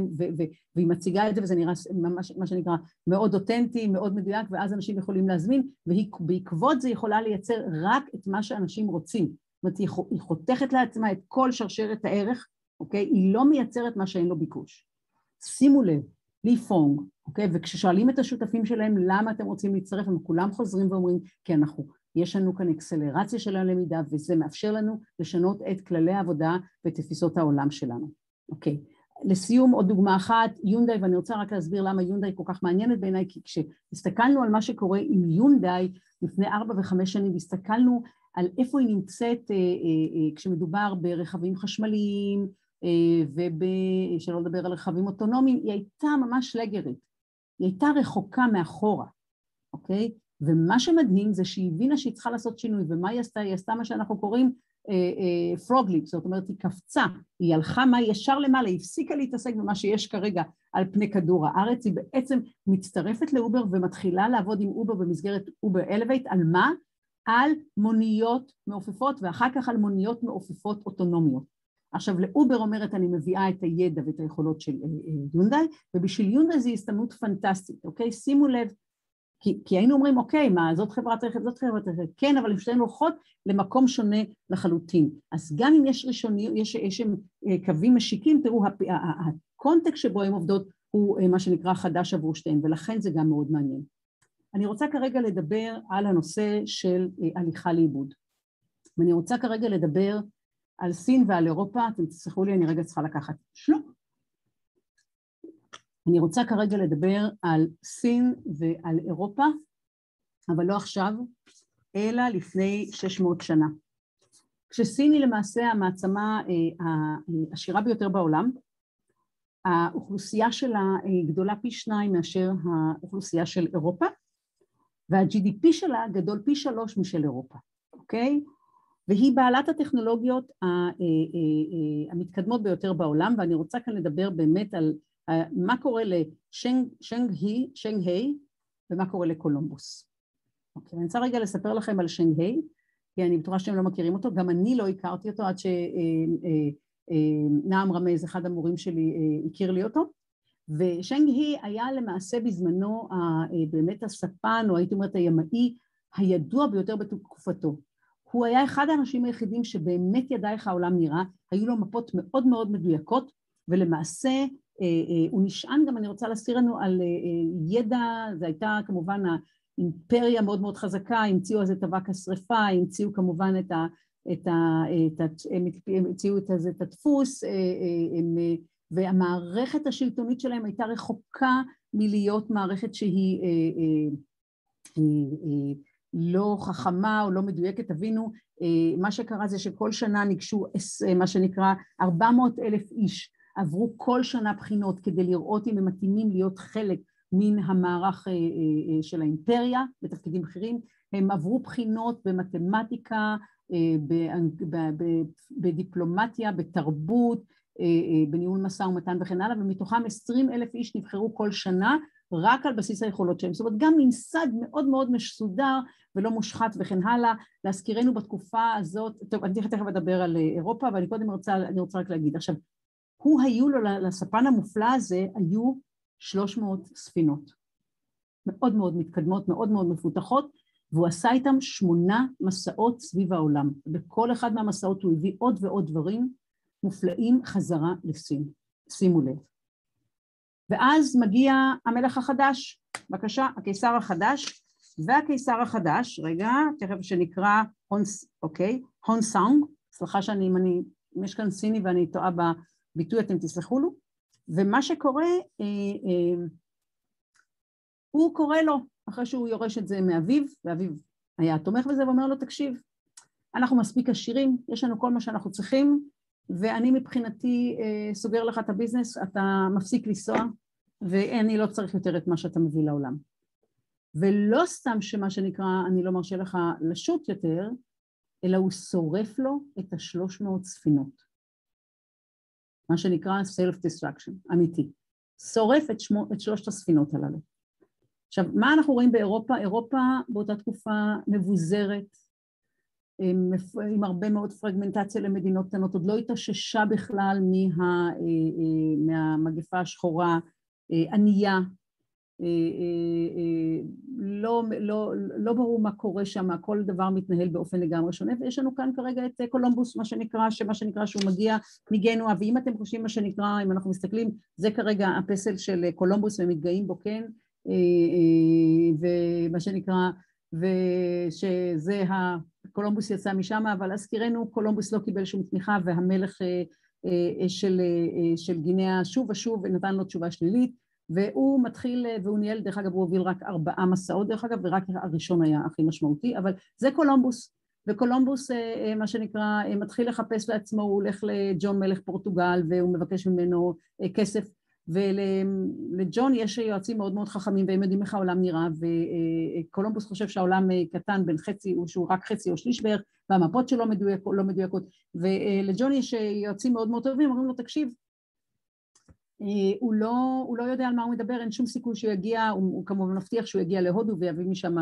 והיא מציגה את זה וזה נראה ממש מה שנקרא מאוד אותנטי, מאוד מדויק ואז אנשים יכולים להזמין והיא בעקבות זה יכולה לייצר רק את מה שאנשים רוצים זאת אומרת היא חותכת לעצמה את כל שרשרת הערך, אוקיי? היא לא מייצרת מה שאין לו ביקוש. שימו לב, לי פונג אוקיי? וכששואלים את השותפים שלהם למה אתם רוצים להצטרף, הם כולם חוזרים ואומרים כי אנחנו, יש לנו כאן אקסלרציה של הלמידה וזה מאפשר לנו לשנות את כללי העבודה ואת תפיסות העולם שלנו, אוקיי? לסיום עוד דוגמה אחת, יונדאי, ואני רוצה רק להסביר למה יונדאי כל כך מעניינת בעיניי, כי כשהסתכלנו על מה שקורה עם יונדאי לפני ארבע וחמש שנים, והסתכלנו על איפה היא נמצאת אה, אה, אה, כשמדובר ברכבים חשמליים, ושלא לדבר על רכבים אוטונומיים, היא הייתה ממש laggard-ית. היא הייתה רחוקה מאחורה, אוקיי? ומה שמדהים זה שהיא הבינה שהיא צריכה לעשות שינוי, ומה היא עשתה? היא עשתה מה שאנחנו קוראים frog leap, אה, אה, זאת אומרת היא קפצה, היא הלכה מה ישר למעלה, היא הפסיקה להתעסק במה שיש כרגע על פני כדור הארץ, היא בעצם מצטרפת לאובר ומתחילה לעבוד עם אובר במסגרת Uber Elevate, על מה? על מוניות מעופפות ואחר כך על מוניות מעופפות אוטונומיות. עכשיו לאובר אומרת אני מביאה את הידע ואת היכולות של אה, אה, יונדאי ובשביל יונדאי זו הזדמנות פנטסטית, אוקיי? שימו לב, כי, כי היינו אומרים אוקיי מה זאת חברת רכב, זאת חברת רכב, כן אבל שתיהן הולכות למקום שונה לחלוטין אז גם אם יש ראשונים, יש, יש אה, קווים משיקים, תראו הקונטקסט שבו הן עובדות הוא מה שנקרא חדש עבור שתיהן ולכן זה גם מאוד מעניין. אני רוצה כרגע לדבר על הנושא של הליכה לאיבוד ואני רוצה כרגע לדבר על סין ועל אירופה, אתם תסלחו לי, אני רגע צריכה לקחת שלוק. אני רוצה כרגע לדבר על סין ועל אירופה, אבל לא עכשיו, אלא לפני 600 שנה. כשסין היא למעשה המעצמה אה, העשירה ביותר בעולם, האוכלוסייה שלה אה, גדולה פי שניים מאשר האוכלוסייה של אירופה, וה-GDP שלה גדול פי שלוש משל אירופה, אוקיי? והיא בעלת הטכנולוגיות אה, אה, אה, המתקדמות ביותר בעולם ואני רוצה כאן לדבר באמת על מה קורה לשנג-היי ומה קורה לקולומבוס. אוקיי, אני רוצה רגע לספר לכם על שנג-היי כי אני בטוחה שאתם לא מכירים אותו, גם אני לא הכרתי אותו עד שנעם רמז, אחד המורים שלי, הכיר לי אותו ושנג-היי היה למעשה בזמנו באמת הספן או הייתי אומרת הימאי הידוע ביותר בתקופתו הוא היה אחד האנשים היחידים שבאמת ידע איך העולם נראה, היו לו מפות מאוד מאוד מדויקות ולמעשה אה, אה, הוא נשען גם, אני רוצה להזכיר לנו על אה, ידע, זו הייתה כמובן האימפריה מאוד מאוד חזקה, המציאו אז את אבק השרפה, המציאו כמובן את ה... את ה, את ה הם המציאו את, את הדפוס הם, והמערכת השלטונית שלהם הייתה רחוקה מלהיות מערכת שהיא לא חכמה או לא מדויקת, תבינו, אה, מה שקרה זה שכל שנה ניגשו אה, מה שנקרא 400 אלף איש, עברו כל שנה בחינות כדי לראות אם הם מתאימים להיות חלק מן המערך אה, של האימפריה בתפקידים בכירים, הם עברו בחינות במתמטיקה, בדיפלומטיה, בתרבות, בניהול משא ומתן וכן הלאה, ומתוכם 20 אלף איש נבחרו כל שנה רק על בסיס היכולות שלהם, זאת אומרת גם ממסד מאוד מאוד מסודר ולא מושחת וכן הלאה, להזכירנו בתקופה הזאת, טוב אני תכף אדבר על אה, אירופה אבל אני קודם רוצה, אני רוצה רק להגיד, עכשיו הוא היו לו, לספן המופלא הזה היו 300 ספינות. מאוד מאוד מתקדמות, מאוד מאוד מפותחות והוא עשה איתם שמונה מסעות סביב העולם, בכל אחד מהמסעות הוא הביא עוד ועוד דברים מופלאים חזרה לסין, שימו לב ואז מגיע המלך החדש, בבקשה, הקיסר החדש, והקיסר החדש, רגע, תכף שנקרא הונס, אוקיי, הונסאונג, סליחה שאני, אם אני, אם יש כאן סיני ואני טועה בביטוי אתם תסלחו לו, ומה שקורה, הוא קורא לו, אחרי שהוא יורש את זה מאביו, ואביו היה תומך בזה ואומר לו, תקשיב, אנחנו מספיק עשירים, יש לנו כל מה שאנחנו צריכים, ואני מבחינתי סוגר לך את הביזנס, אתה מפסיק לנסוע, ואני לא צריך יותר את מה שאתה מביא לעולם. ולא סתם שמה שנקרא, אני לא מרשה לך לשוט יותר, אלא הוא שורף לו את השלוש מאות ספינות. מה שנקרא self-destruction, אמיתי. שורף את, שמו, את שלושת הספינות הללו. עכשיו, מה אנחנו רואים באירופה? אירופה באותה תקופה מבוזרת, עם, הרבה מאוד פרגמנטציה למדינות קטנות, עוד לא התאוששה בכלל מה, אה, אה, מהמגפה השחורה, אה, ענייה, לא, לא, לא ברור מה קורה שם, כל דבר מתנהל באופן לגמרי שונה, ויש לנו כאן כרגע את קולומבוס, מה שנקרא, שמה שנקרא שהוא מגיע מגנואה, ואם אתם חושבים מה שנקרא, אם אנחנו מסתכלים, זה כרגע הפסל של קולומבוס ומתגאים בו, כן, ומה שנקרא, ושזה ה... קולומבוס יצא משם, אבל להזכירנו קולומבוס לא קיבל שום תמיכה והמלך של, של גנואה שוב ושוב נתן לו תשובה שלילית והוא מתחיל, והוא ניהל, דרך אגב הוא הוביל רק ארבעה מסעות דרך אגב ורק הראשון היה הכי משמעותי, אבל זה קולומבוס. וקולומבוס מה שנקרא מתחיל לחפש לעצמו, הוא הולך לג'ון מלך פורטוגל והוא מבקש ממנו כסף ולג'ון יש יועצים מאוד מאוד חכמים והם יודעים איך העולם נראה וקולומבוס חושב שהעולם קטן בין חצי, שהוא רק חצי או שליש בערך והמפות שלו מדויק, לא מדויקות. ולג'ון יש יועצים מאוד מאוד טובים, אומרים לו תקשיב הוא לא, הוא לא יודע על מה הוא מדבר, אין שום סיכוי שהוא יגיע, הוא, הוא כמובן מבטיח שהוא יגיע להודו ויביא משם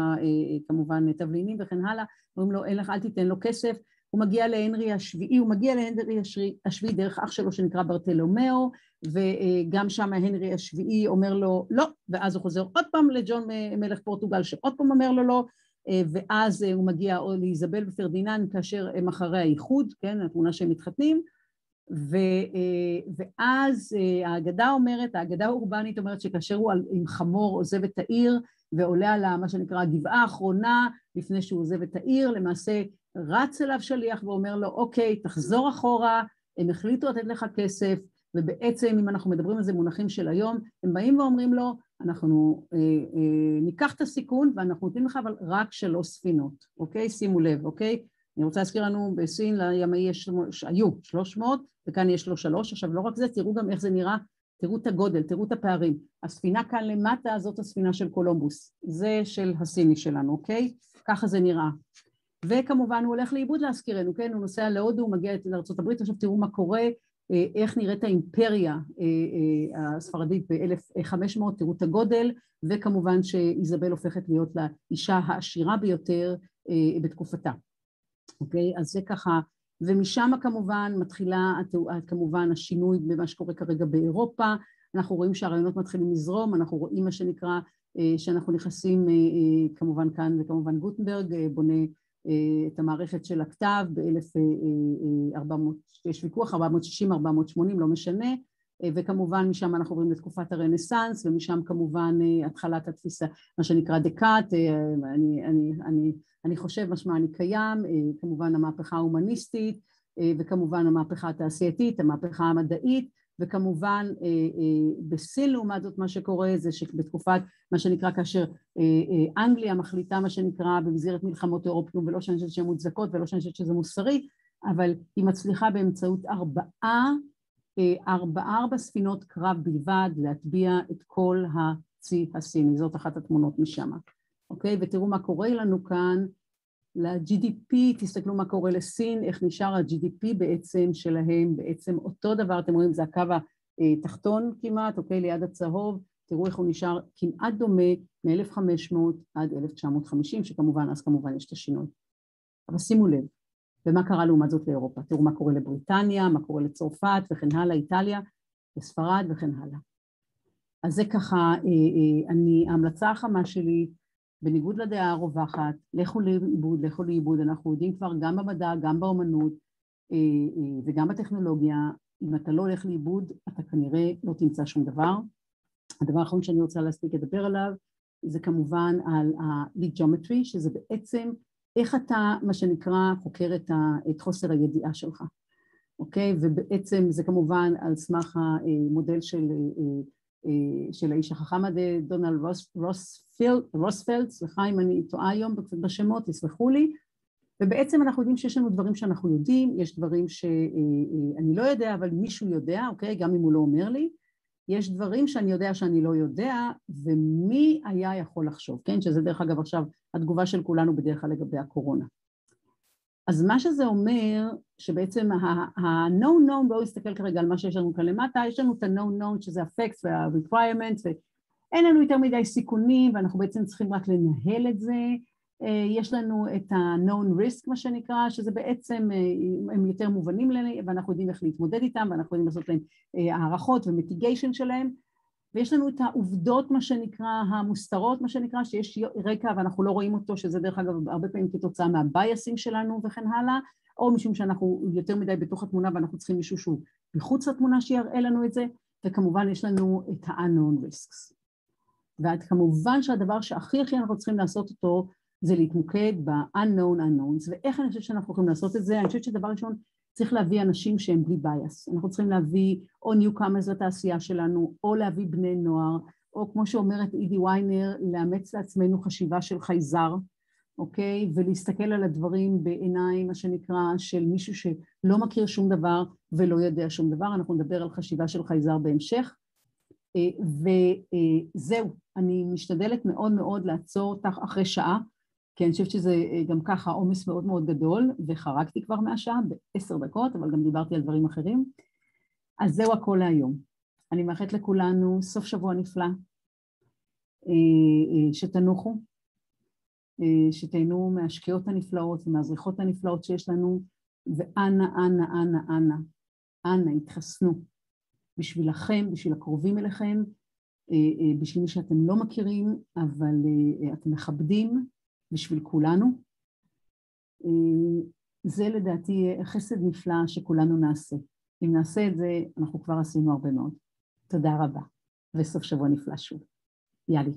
כמובן תבלינים וכן הלאה, אומרים לו אין לך, אל תיתן לו כסף, הוא מגיע להנרי השביעי, הוא מגיע להנרי השביעי דרך אח שלו שנקרא ברטלומיאו וגם שם הנרי השביעי אומר לו לא, ואז הוא חוזר עוד פעם לג'ון מלך פורטוגל שעוד פעם אומר לו לא ואז הוא מגיע לאיזבל ופרדיננד כאשר הם אחרי האיחוד, כן, התמונה שהם מתחתנים ו, ואז האגדה אומרת, האגדה האורבנית אומרת שכאשר הוא עם חמור עוזב את העיר ועולה על מה שנקרא הגבעה האחרונה לפני שהוא עוזב את העיר, למעשה רץ אליו שליח ואומר לו אוקיי תחזור אחורה, הם החליטו לתת לך כסף ובעצם אם אנחנו מדברים על זה מונחים של היום, הם באים ואומרים לו אנחנו אה, אה, ניקח את הסיכון ואנחנו נותנים לך אבל רק שלוש ספינות, אוקיי? שימו לב, אוקיי? אני רוצה להזכיר לנו בסין לימאי יש, היו שלוש מאות וכאן יש לו שלוש, עכשיו לא רק זה, תראו גם איך זה נראה, תראו את הגודל, תראו את הפערים. הספינה כאן למטה זאת הספינה של קולומבוס, זה של הסיני שלנו, אוקיי? ככה זה נראה. וכמובן הוא הולך לאיבוד להזכירנו, כן? הוא נוסע להודו, הוא מגיע לארה"ב, עכשיו תראו מה קורה, איך נראית האימפריה הספרדית ב-1500, תראו את הגודל, וכמובן שאיזבל הופכת להיות לאישה העשירה ביותר בתקופתה. אוקיי? אז זה ככה, ומשם כמובן מתחילה כמובן השינוי במה שקורה כרגע באירופה, אנחנו רואים שהרעיונות מתחילים לזרום, אנחנו רואים מה שנקרא שאנחנו נכנסים כמובן כאן וכמובן גוטנברג בונה את המערכת של הכתב ב-1400, יש ויכוח 460-480 לא משנה וכמובן משם אנחנו עוברים לתקופת הרנסאנס ומשם כמובן התחלת התפיסה מה שנקרא דקאט, אני, אני, אני, אני חושב משמע אני קיים, כמובן המהפכה ההומניסטית וכמובן המהפכה התעשייתית, המהפכה המדעית וכמובן בסין לעומת זאת מה שקורה זה שבתקופת מה שנקרא כאשר אנגליה מחליטה מה שנקרא במסגרת מלחמות אירופיות ולא שאני חושבת שהן מוצדקות ולא שאני חושבת שזה מוסרי אבל היא מצליחה באמצעות ארבעה ארבע, ארבע ספינות קרב בלבד להטביע את כל הצי הסיני, זאת אחת התמונות משם, אוקיי? ותראו מה קורה לנו כאן ל-GDP, תסתכלו מה קורה לסין, איך נשאר ה-GDP בעצם שלהם, בעצם אותו דבר, אתם רואים זה הקו התחתון כמעט, אוקיי? ליד הצהוב, תראו איך הוא נשאר כמעט דומה מ-1500 עד 1950, שכמובן, אז כמובן יש את השינוי. אבל שימו לב, ומה קרה לעומת זאת לאירופה. תראו מה קורה לבריטניה, מה קורה לצרפת וכן הלאה, איטליה, לספרד וכן הלאה. אז זה ככה, אני, ההמלצה החמה שלי, בניגוד לדעה הרווחת, לכו לאיבוד, לכו לאיבוד, אנחנו יודעים כבר גם במדע, גם באומנות וגם בטכנולוגיה, אם אתה לא הולך לאיבוד, אתה כנראה לא תמצא שום דבר. הדבר האחרון שאני רוצה להספיק לדבר עליו, זה כמובן על ה-lead שזה בעצם איך אתה, מה שנקרא, חוקר את, ה, את חוסר הידיעה שלך. אוקיי? ובעצם זה כמובן על סמך המודל של, של האיש החכם הזה, דונלד רוספלד, סליחה אם אני טועה היום בשמות, תסלחו לי, ובעצם אנחנו יודעים שיש לנו דברים שאנחנו יודעים, יש דברים שאני לא יודע, אבל מישהו יודע, אוקיי? גם אם הוא לא אומר לי, יש דברים שאני יודע שאני לא יודע, ומי היה יכול לחשוב, כן? שזה דרך אגב עכשיו התגובה של כולנו בדרך כלל לגבי הקורונה. אז מה שזה אומר, שבעצם ה-known known, בואו נסתכל כרגע על מה שיש לנו כאן למטה, יש לנו את ה-known known שזה ה-facts וה-requirements, ואין לנו יותר מדי סיכונים, ואנחנו בעצם צריכים רק לנהל את זה. אה, יש לנו את ה-known risk, מה שנקרא, שזה בעצם, אה, הם יותר מובנים לנו, ואנחנו יודעים איך להתמודד איתם, ואנחנו יודעים לעשות להם אה, הערכות ומיטיגיישן שלהם. ויש לנו את העובדות, מה שנקרא, המוסתרות, מה שנקרא, שיש רקע ואנחנו לא רואים אותו, שזה דרך אגב הרבה פעמים כתוצאה מהבייסים שלנו וכן הלאה, או משום שאנחנו יותר מדי בתוך התמונה ואנחנו צריכים מישהו שהוא מחוץ לתמונה שיראה לנו את זה, וכמובן יש לנו את ה-unknown risks. וכמובן שהדבר שהכי הכי אנחנו צריכים לעשות אותו זה להתמוקד ב-unknown unknowns, ואיך אני חושבת שאנחנו יכולים לעשות את זה? אני חושבת שדבר ראשון צריך להביא אנשים שהם בלי bias, אנחנו צריכים להביא או newcomers לתעשייה שלנו, או להביא בני נוער, או כמו שאומרת אידי ויינר, לאמץ לעצמנו חשיבה של חייזר, אוקיי? ולהסתכל על הדברים בעיניים, מה שנקרא, של מישהו שלא מכיר שום דבר ולא יודע שום דבר, אנחנו נדבר על חשיבה של חייזר בהמשך. אה, וזהו, אני משתדלת מאוד מאוד לעצור אותך אחרי שעה, כי אני חושבת שזה אה, גם ככה עומס מאוד מאוד גדול, וחרגתי כבר מהשעה בעשר דקות, אבל גם דיברתי על דברים אחרים. אז זהו הכל להיום. אני מאחלת לכולנו סוף שבוע נפלא, אה, אה, שתנוחו, שתהנו מהשקיעות הנפלאות ומהזריחות הנפלאות שיש לנו, ואנא, אנא, אנא, אנא, אנא, התחסנו. בשבילכם, בשביל הקרובים אליכם, בשביל מי שאתם לא מכירים, אבל אתם מכבדים, בשביל כולנו. אה, זה לדעתי חסד נפלא שכולנו נעשה. אם נעשה את זה, אנחנו כבר עשינו הרבה מאוד. תודה רבה, וסוף שבוע נפלא שוב. יאללה.